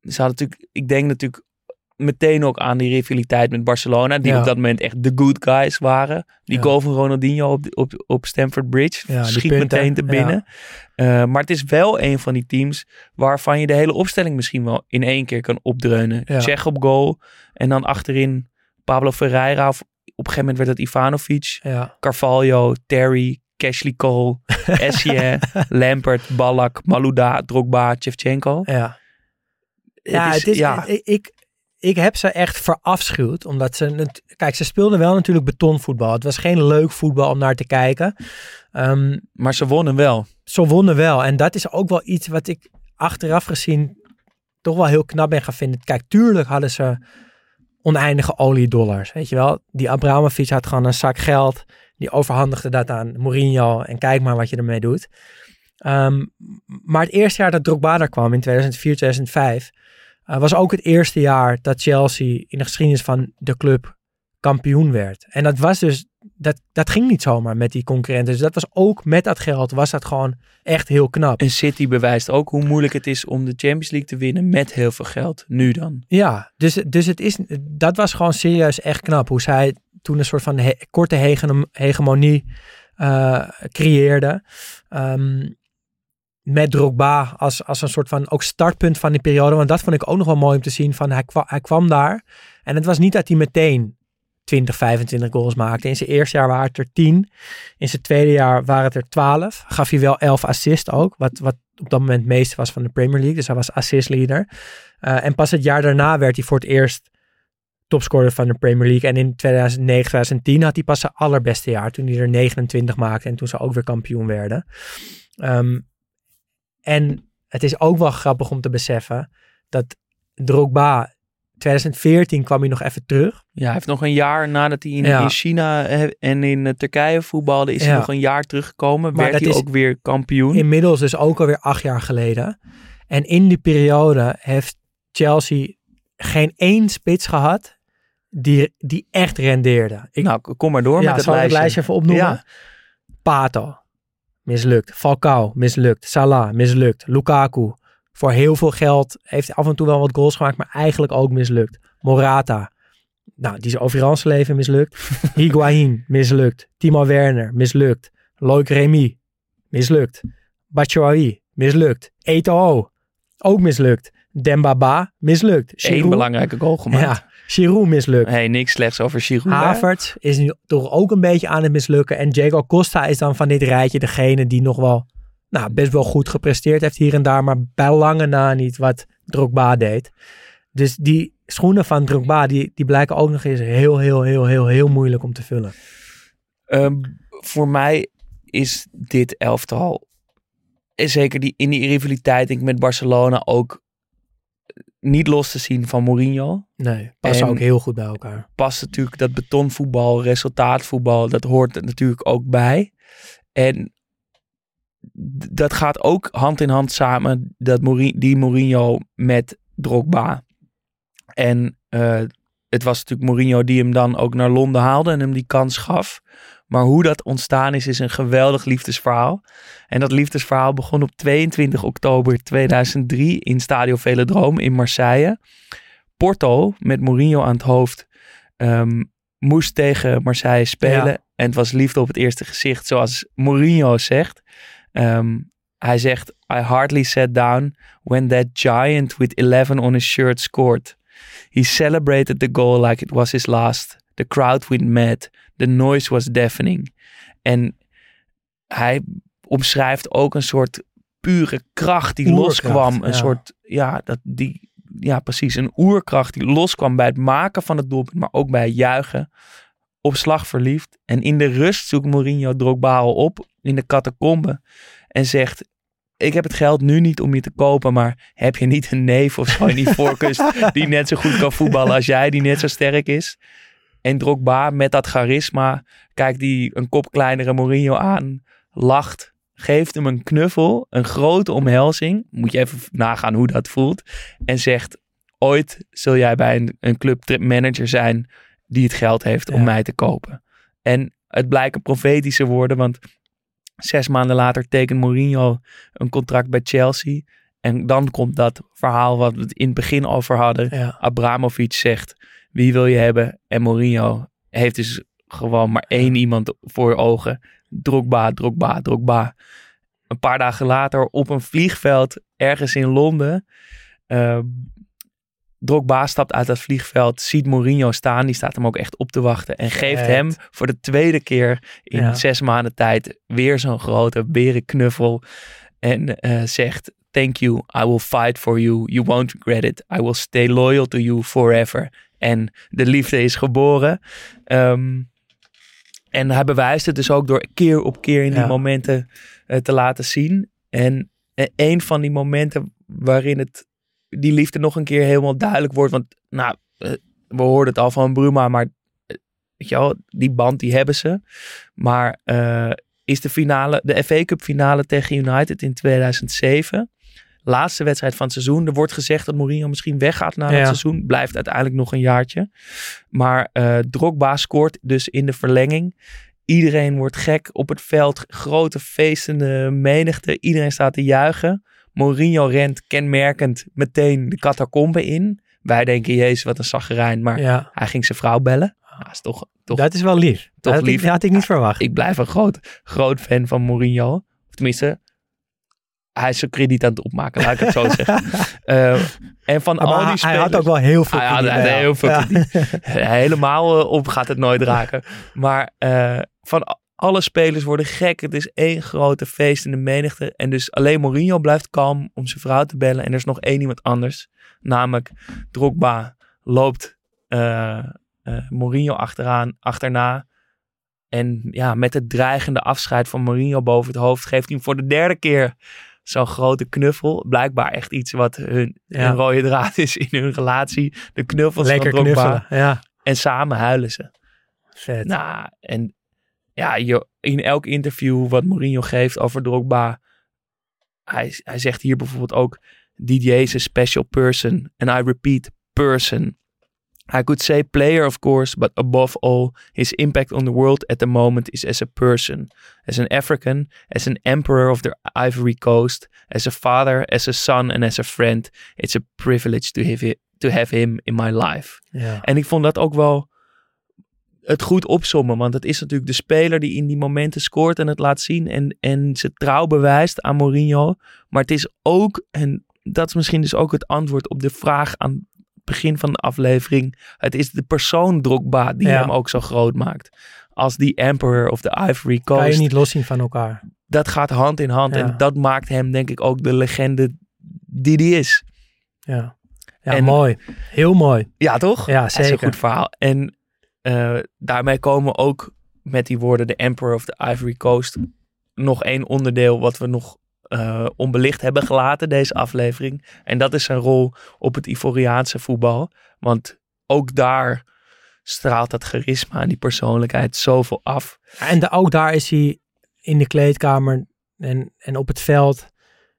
ze hadden natuurlijk, ik denk natuurlijk meteen ook aan die rivaliteit met Barcelona. Die ja. op dat moment echt de good guys waren. Die ja. goal van Ronaldinho op, op, op Stamford Bridge ja, schiet meteen te binnen. Uh, maar het is wel een van die teams waarvan je de hele opstelling misschien wel in één keer kan opdreunen. Tsjech op goal en dan achterin Pablo Ferreira. Of op een gegeven moment werd het Ivanovic, Carvalho, Terry, Cashley Cole, Essien, Lampert, Ballack, Malouda, Drogba, Shevchenko. Ja, ja, het is, het is ja. ik, ik heb ze echt verafschuwd. Omdat ze. Kijk, ze speelden wel natuurlijk betonvoetbal. Het was geen leuk voetbal om naar te kijken. Um, maar ze wonnen wel. Ze wonnen wel. En dat is ook wel iets wat ik achteraf gezien toch wel heel knap ben gaan vinden. Kijk, tuurlijk hadden ze oneindige oliedollars. Weet je wel? Die Abramovic had gewoon een zak geld. Die overhandigde dat aan Mourinho. En kijk maar wat je ermee doet. Um, maar het eerste jaar dat Drogba daar kwam in 2004, 2005 uh, was ook het eerste jaar dat Chelsea in de geschiedenis van de club kampioen werd. En dat was dus, dat, dat ging niet zomaar met die concurrenten. Dus dat was ook met dat geld, was dat gewoon echt heel knap. En City bewijst ook hoe moeilijk het is om de Champions League te winnen met heel veel geld. Nu dan. Ja, dus, dus het is, dat was gewoon serieus echt knap. Hoe zij toen een soort van he, korte hege, hegemonie uh, creëerde. Um, met Drogba als, als een soort van ook startpunt van die periode. Want dat vond ik ook nog wel mooi om te zien. Van hij, kwam, hij kwam daar. En het was niet dat hij meteen 20, 25 goals maakte. In zijn eerste jaar waren het er 10. In zijn tweede jaar waren het er 12. Gaf hij wel 11 assists ook. Wat, wat op dat moment het meeste was van de Premier League. Dus hij was assist leader. Uh, en pas het jaar daarna werd hij voor het eerst topscorer van de Premier League. En in 2009, 2010 had hij pas zijn allerbeste jaar. Toen hij er 29 maakte. En toen ze ook weer kampioen werden. Um, en het is ook wel grappig om te beseffen dat Drogba 2014 kwam hij nog even terug. Ja, hij heeft nog een jaar nadat hij in, ja. in China en in Turkije voetbalde, is ja. hij nog een jaar teruggekomen. Maar werd hij ook weer kampioen. Inmiddels dus ook alweer acht jaar geleden. En in die periode heeft Chelsea geen één spits gehad die, die echt rendeerden. Ik, nou, kom maar door ja, met het zal lijstje. het lijstje even opnoemen? Pato, mislukt. Falcao, mislukt. Salah, mislukt. Lukaku, voor heel veel geld, heeft af en toe wel wat goals gemaakt, maar eigenlijk ook mislukt. Morata, nou, die is over zijn leven mislukt. Higuain, mislukt. Timo Werner, mislukt. Loic Remy, mislukt. Batshuayi, mislukt. Eto'o, ook mislukt. Dembaba, mislukt. Eén Giroud- belangrijke goal gemaakt. Ja, Giroud mislukt. Hey, niks slechts over Giroud. hè? Havertz is nu toch ook een beetje aan het mislukken. En Diego Costa is dan van dit rijtje degene die nog wel nou, best wel goed gepresteerd heeft hier en daar. Maar bij lange na niet wat Drogba deed. Dus die schoenen van Drogba, die, die blijken ook nog eens heel, heel, heel, heel, heel moeilijk om te vullen. Ehm, voor mij is dit elftal, en zeker die, in die rivaliteit denk ik, met Barcelona, ook niet los te zien van Mourinho. Nee, passen En- ook heel goed bij elkaar. Past natuurlijk dat betonvoetbal, resultaatvoetbal, dat hoort er natuurlijk ook bij. En dat gaat ook hand in hand samen, dat Mourinho, die Mourinho met Drogba. En eh, het was natuurlijk Mourinho die hem dan ook naar Londen haalde en hem die kans gaf. Maar hoe dat ontstaan is, is een geweldig liefdesverhaal. En dat liefdesverhaal begon op 22 oktober 2003 in Stadio Velodrome in Marseille. Porto, met Mourinho aan het hoofd, ehm, moest tegen Marseille spelen. Ja. En het was liefde op het eerste gezicht, zoals Mourinho zegt. Ehm, hij zegt, I hardly sat down when that giant with 11 on his shirt scored. He celebrated the goal like it was his last. The crowd went mad. The noise was deafening. En hij omschrijft ook een soort pure kracht die Oerkracht, loskwam. Een ja. soort, ja, dat die, ja, precies. Een oerkracht die loskwam bij het maken van het doelpunt, maar ook bij het juichen. Op slag verliefd. En in de rust zoekt Mourinho Drogba al op in de catacombe. En zegt, ik heb het geld nu niet om je te kopen, maar heb je niet een neef of zo in die voorkust die net zo goed kan voetballen als jij, die net zo sterk is? En Drogba met dat charisma kijkt die een kop kleinere Mourinho aan, lacht, geeft hem een knuffel, een grote omhelzing. Moet je even nagaan hoe dat voelt. En zegt, ooit zul jij bij een, een club manager zijn die het geld heeft om Ja. mij te kopen. En het blijken profetische woorden, want zes maanden later tekent Mourinho een contract bij Chelsea. En dan komt dat verhaal wat we het in het begin over hadden. Ja. Abramovic zegt, wie wil je hebben? En Mourinho heeft dus gewoon maar één iemand voor ogen. Drogba, Drogba, Drogba. Een paar dagen later op een vliegveld ergens in Londen. eh, Drogba stapt uit dat vliegveld, ziet Mourinho staan. Die staat hem ook echt op te wachten. En geeft hem voor de tweede keer in Ja. zes maanden tijd weer zo'n grote berenknuffel. En eh, zegt, thank you, I will fight for you. You won't regret it. I will stay loyal to you forever. En de liefde is geboren. Ehm, en hij bewijst het dus ook door keer op keer in die Ja. momenten eh, te laten zien. En eh, een van die momenten waarin het, die liefde nog een keer helemaal duidelijk wordt. Want nou, eh, we hoorden het al van Bruma, maar weet je wel, die band die hebben ze. Maar is de finale, de FA Cup finale tegen United in 2007. Laatste wedstrijd van het seizoen. Er wordt gezegd dat Mourinho misschien weggaat na Ja. het seizoen. Blijft uiteindelijk nog een jaartje. Maar eh Drogba scoort dus in de verlenging. Iedereen wordt gek op het veld. Grote feestende menigte. Iedereen staat te juichen. Mourinho rent kenmerkend meteen de catacombe in. Wij denken, jezus, wat een zaggerijn. Maar ja, hij ging zijn vrouw bellen. Dat is toch, toch dat is wel lief. toch dat had ik- dat had ik niet verwacht. ik blijf een groot, groot fan van Mourinho. Of tenminste, hij is zijn krediet aan het opmaken, laat ik het zo zeggen. Eh, en van Maar al die spelers... hij had ook wel heel veel krediet, ja. heel veel Ja. krediet. Helemaal eh, op gaat het nooit raken. Maar eh, van alle spelers worden gek. Het is één grote feest in de menigte. En dus alleen Mourinho blijft kalm om zijn vrouw te bellen. En er is nog één iemand anders. Namelijk Drogba loopt eh, eh, Mourinho achteraan, achterna. En ja, met het dreigende afscheid van Mourinho boven het hoofd geeft hij hem voor de derde keer zo'n grote knuffel. Blijkbaar echt iets wat hun, Ja. hun rode draad is in hun relatie. De knuffels Lekker van Drogba. knuffelen. Ja, En samen huilen ze. vet. Nou, en ja, je, in elk interview wat Mourinho geeft over Drogba, hij, hij zegt hier bijvoorbeeld ook, Didier is a special person. And I repeat, person. I could say player, of course, but above all, his impact on the world at the moment is as a person, as an African, as an emperor of the Ivory Coast, as a father, as a son, and as a friend. It's a privilege to have, to have him in my life. Ja. En ik vond dat ook wel het goed opsommen. Want het is natuurlijk de speler die in die momenten scoort en het laat zien. En, en zijn trouw bewijst aan Mourinho. Maar het is ook, en dat is misschien dus ook het antwoord op de vraag aan begin van de aflevering. Het is de persoon Drogba die Ja. hem ook zo groot maakt. Als die emperor of the Ivory Coast. Kan je niet loszien van elkaar. Dat gaat hand in hand. Ja. En dat maakt hem denk ik ook de legende die hij is. Ja, ja En- mooi. Heel mooi. Ja, toch? Ja, Dat is een zeker. goed verhaal. En eh, daarmee komen ook met die woorden de Emperor of the Ivory Coast nog één onderdeel wat we nog eh, onbelicht hebben gelaten deze aflevering. En dat is zijn rol op het Ivoriaanse voetbal. Want ook daar straalt dat charisma en die persoonlijkheid zoveel af. En de, ook daar is hij in de kleedkamer en, en op het veld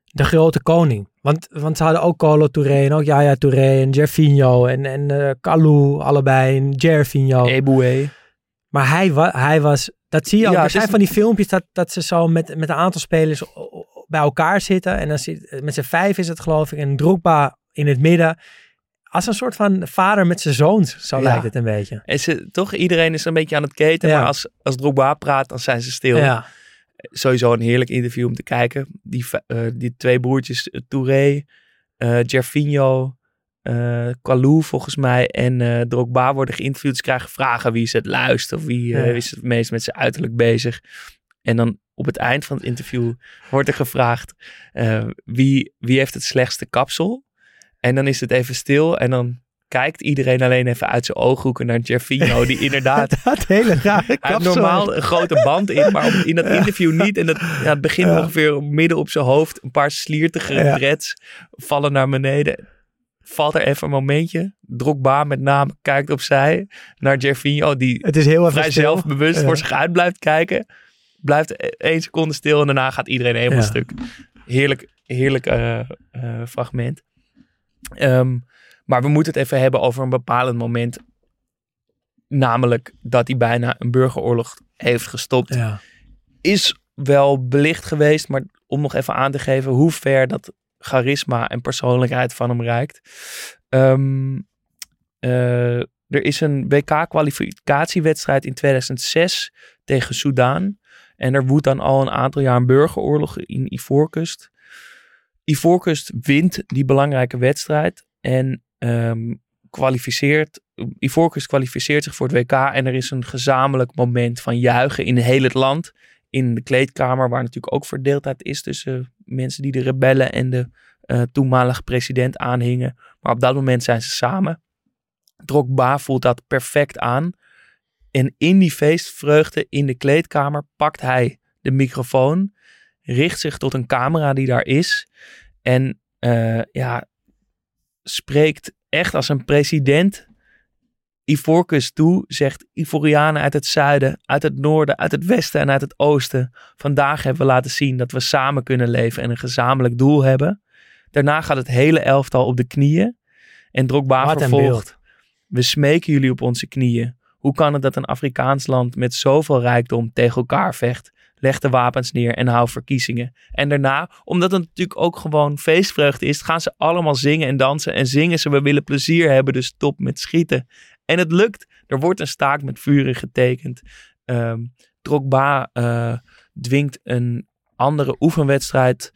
de grote koning. Want, want ze hadden ook Colo Touré en ook Yaya Touré en Gervinho en, en eh Kalou allebei en Gervinho. Eboué. Maar hij, wa, hij was, dat zie je ook. Ja, er zijn van die filmpjes dat, dat ze zo met, met een aantal spelers bij elkaar zitten. En dan zit, met z'n vijf is het geloof ik. En Drogba in het midden. Als een soort van vader met zijn zoons, zo Ja. lijkt het een beetje. En ze, toch, iedereen is een beetje aan het keten. Ja. Maar als, als Drogba praat, dan zijn ze stil. Ja, sowieso een heerlijk interview om te kijken. Die, eh, die twee broertjes, eh, Touré, eh Gervinho, Kalou volgens mij en eh Drogba worden geïnterviewd. Ze krijgen vragen wie is het of wie Ja. is het meest met zijn uiterlijk bezig. En dan op het eind van het interview wordt er gevraagd eh, wie, wie heeft het slechtste kapsel. En dan is het even stil en dan kijkt iedereen alleen even uit zijn ooghoeken naar Gervinho, die inderdaad dat hele rare kapsel. normaal een grote band in, maar op- in dat interview niet. En dat, ja, het begint Ja. ongeveer midden op zijn hoofd. Een paar sliertige Ja. dreads vallen naar beneden. Valt er even een momentje. Drogba met name kijkt opzij naar Gervinho, die Het is heel vrij stil. zelfbewust voor zich uit blijft kijken. Blijft e- één seconde stil en daarna gaat iedereen helemaal Ja. stuk. Heerlijk, heerlijk eh, eh, fragment. Ehm, maar we moeten het even hebben over een bepalend moment. Namelijk dat hij bijna een burgeroorlog heeft gestopt. Ja. Is wel belicht geweest, maar om nog even aan te geven hoe ver dat charisma en persoonlijkheid van hem reikt. Ehm, eh, er is een WK-kwalificatiewedstrijd in 2006 tegen Soudaan. En er woedt dan al een aantal jaar een burgeroorlog in Ivoorkust. Ivoorkust wint die belangrijke wedstrijd en ehm, kwalificeert. Ivoorkust kwalificeert zich voor het WK en er is een gezamenlijk moment van juichen in heel het land. In de kleedkamer, waar natuurlijk ook verdeeldheid is tussen mensen die de rebellen en de eh, toenmalige president aanhingen. Maar op dat moment zijn ze samen. Drogba voelt dat perfect aan. En in die feestvreugde in de kleedkamer pakt hij de microfoon, richt zich tot een camera die daar is en eh, ja, spreekt echt als een president Ivoorkust toe, zegt Ivorianen uit het zuiden, uit het noorden, uit het westen en uit het oosten. Vandaag hebben we laten zien dat we samen kunnen leven en een gezamenlijk doel hebben. Daarna gaat het hele elftal op de knieën en Drogba vervolgt. We smeken jullie op onze knieën. Hoe kan het dat een Afrikaans land met zoveel rijkdom tegen elkaar vecht? Leg de wapens neer en hou verkiezingen. En daarna, omdat het natuurlijk ook gewoon feestvreugde is, gaan ze allemaal zingen en dansen. En zingen ze, we willen plezier hebben, dus stop met schieten. En het lukt. Er wordt een staak met vuren getekend. Ehm Drogba eh, dwingt een andere oefenwedstrijd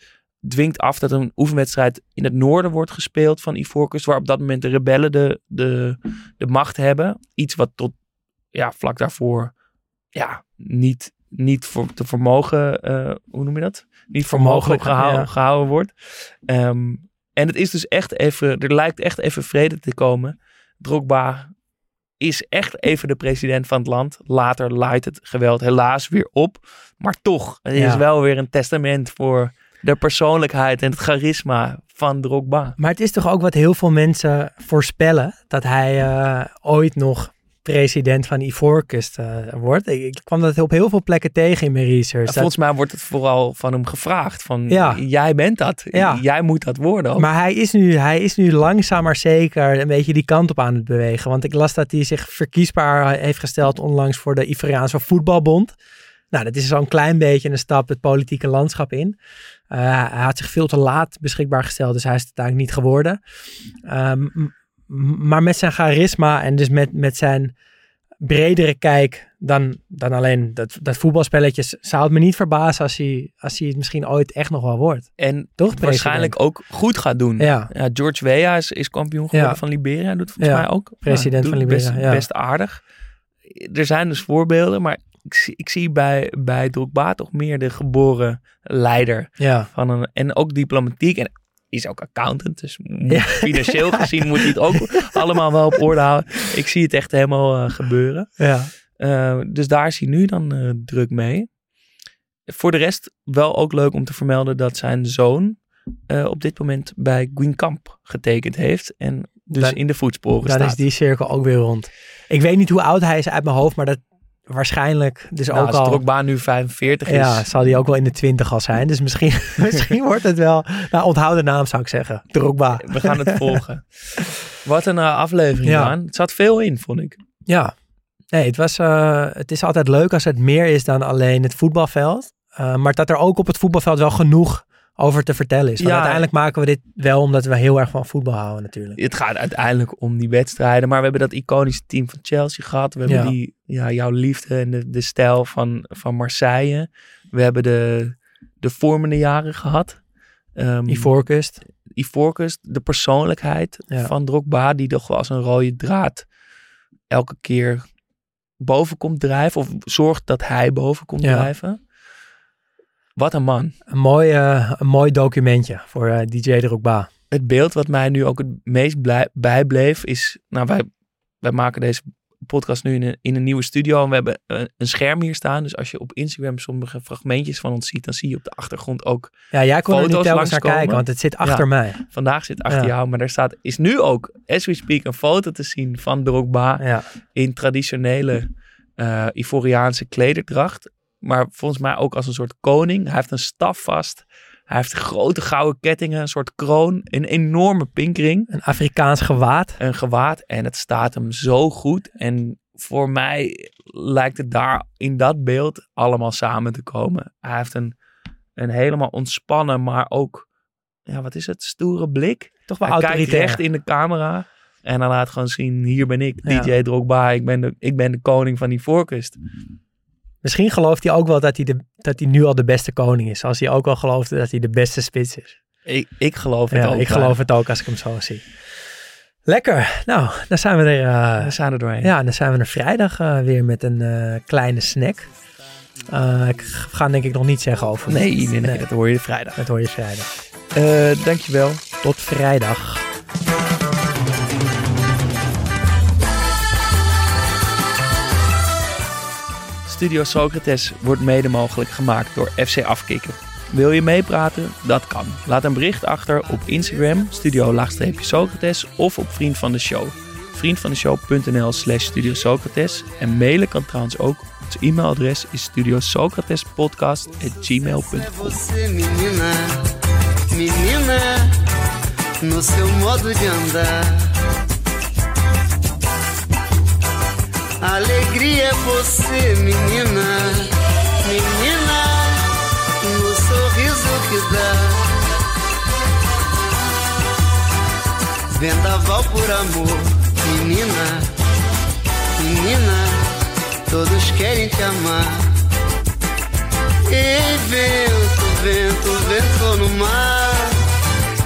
dwingt af dat een oefenwedstrijd in het noorden wordt gespeeld van Ivoorkust, waar op dat moment de rebellen de, de, de macht hebben. Iets wat tot ja, vlak daarvoor ja, niet, niet voor te vermogen, eh, hoe noem je dat? Niet Vermogelijk, gehouden, ja. gehouden wordt. Ehm, en het is dus echt even, er lijkt echt even vrede te komen. Drogba is echt even de president van het land. Later laait het geweld helaas weer op. Maar toch, het is wel weer een testament voor de persoonlijkheid en het charisma van Drogba. Maar het is toch ook wat heel veel mensen voorspellen. Dat hij eh, ooit nog president van Ivoorkust eh, wordt. Ik, ik kwam dat op heel veel plekken tegen in mijn research. Volgens mij wordt het vooral van hem gevraagd. Van, Ja. jij bent dat. Ja. Jij moet dat worden ook. Maar hij is, nu, hij is nu langzaam maar zeker een beetje die kant op aan het bewegen. Want ik las dat hij zich verkiesbaar heeft gesteld onlangs voor de Ivoriaanse Voetbalbond. Nou, dat is zo'n klein beetje een stap het politieke landschap in. Eh, hij had zich veel te laat beschikbaar gesteld, dus hij is het uiteindelijk niet geworden. Ehm, m- m- maar met zijn charisma en dus met, met zijn bredere kijk dan, dan alleen dat, dat voetbalspelletjes, zou het me niet verbazen als hij, als hij het misschien ooit echt nog wel wordt. en Toch, waarschijnlijk ook goed gaat doen. Ja. George Weah is, is kampioen geworden Ja. van Liberia. Doet volgens Ja, mij ook. president van Liberia, Best, ja. best aardig. Er zijn dus voorbeelden, maar ik zie, ik zie bij, bij Drogba toch meer de geboren leider. Van een, en ook diplomatiek. En is ook accountant. Dus Ja. financieel gezien moet hij het ook allemaal wel op orde houden. Ik zie het echt helemaal eh, gebeuren. Ja. Eh, dus daar is hij nu dan eh, druk mee. Voor de rest wel ook leuk om te vermelden dat zijn zoon op dit moment bij Guingamp getekend heeft. En dus Dan- in de voetsporen Dan staat. is die cirkel ook weer rond. Ik weet niet hoe oud hij is uit mijn hoofd, maar dat waarschijnlijk dus nou, ook als al... Drogba nu 45 is. Ja, zal die ook wel in de twintig al zijn. Dus misschien, misschien wordt het wel... Nou, onthoud de naam zou ik zeggen. Drogba. We gaan het volgen. Wat een eh, aflevering, Ja. Daan. Het zat veel in, vond ik. Ja. Nee, het, was, eh, het is altijd leuk als het meer is dan alleen het voetbalveld. Eh, maar dat er ook op het voetbalveld wel genoeg over te vertellen is. Want Ja. uiteindelijk maken we dit wel omdat we heel erg van voetbal houden natuurlijk. Het gaat uiteindelijk om die wedstrijden. Maar we hebben dat iconische team van Chelsea gehad. We hebben Ja. die, ja, jouw liefde en de, de stijl van, van Marseille. We hebben de, de vormende jaren gehad. Um, Ivoorkust. Ivoorkust, de persoonlijkheid Ja. van Drogba, die toch wel als een rode draad elke keer boven komt drijven. Of zorgt dat hij boven komt Ja. drijven. Wat een man. Een mooi, eh, een mooi documentje voor eh, DJ Drogba. Het beeld wat mij nu ook het meest blij- bijbleef is... Nou, wij, wij maken deze podcast nu in een, in een nieuwe studio. En we hebben een, een scherm hier staan. Dus als je op Instagram sommige fragmentjes van ons ziet... dan zie je op de achtergrond ook... Ja, jij kon er niet telkens naar kijken, want het zit achter Ja. mij. Vandaag zit achter Ja. jou, maar daar staat, is nu ook, as we speak, een foto te zien van Drogba Ja. in traditionele eh Ivoriaanse klederdracht. Maar volgens mij ook als een soort koning. Hij heeft een staf vast. Hij heeft grote gouden kettingen, een soort kroon, een enorme pinkring, Een Afrikaans gewaad. een gewaad. En het staat hem zo goed. En voor mij lijkt het daar in dat beeld allemaal samen te komen. Hij heeft een, een helemaal ontspannen, maar ook, ja, wat is het, stoere blik. Toch wel Hij kijkt recht in de camera. En dan laat gewoon zien, hier ben ik, Ja. DJ Drogba. Ik ben, de, ik ben de koning van die voorkust. Misschien gelooft hij ook wel dat hij, de, dat hij nu al de beste koning is. Als hij ook al gelooft dat hij de beste spits is. Ik, ik geloof het Ja, ook. ik maar geloof het ook als ik hem zo zie. Lekker. Nou, dan zijn we er. eh, We zijn er doorheen. ja, dan zijn we er vrijdag eh, weer met een eh, kleine snack. Eh, ik ga denk ik nog niet zeggen over. Nee, nee, nee, dat hoor je vrijdag. Dat hoor je vrijdag. Eh, dankjewel. Tot vrijdag. Studio Socrates wordt mede mogelijk gemaakt door FC Afkikken. Wil je meepraten? Dat kan. Laat een bericht achter op Instagram, studio-socrates of op Vriend van de Show. Vriendvandeshow.nl slash Studio Socrates. En mailen kan trouwens ook. Ons e-mailadres is studiosocratespodcast.gmail.com Você, menina, Alegria é você, menina, menina, no sorriso que dá. Vendaval por amor, menina, menina, todos querem te amar. Ei, vento, vento, vento no mar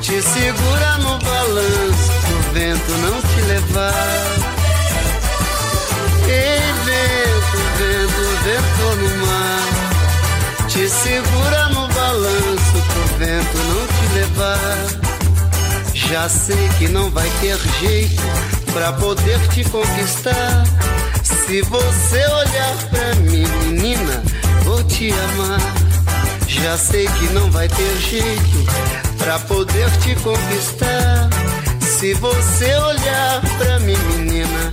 Te segura no balanço Pro vento não te levar vento, vento, vento no mar Te segura no balanço Pro vento não te levar Já sei que não vai ter jeito Pra poder te conquistar. Se você olhar pra mim, menina Vou te amar. Já sei que não vai ter jeito. Pra poder te conquistar. Se você olhar pra mim, menina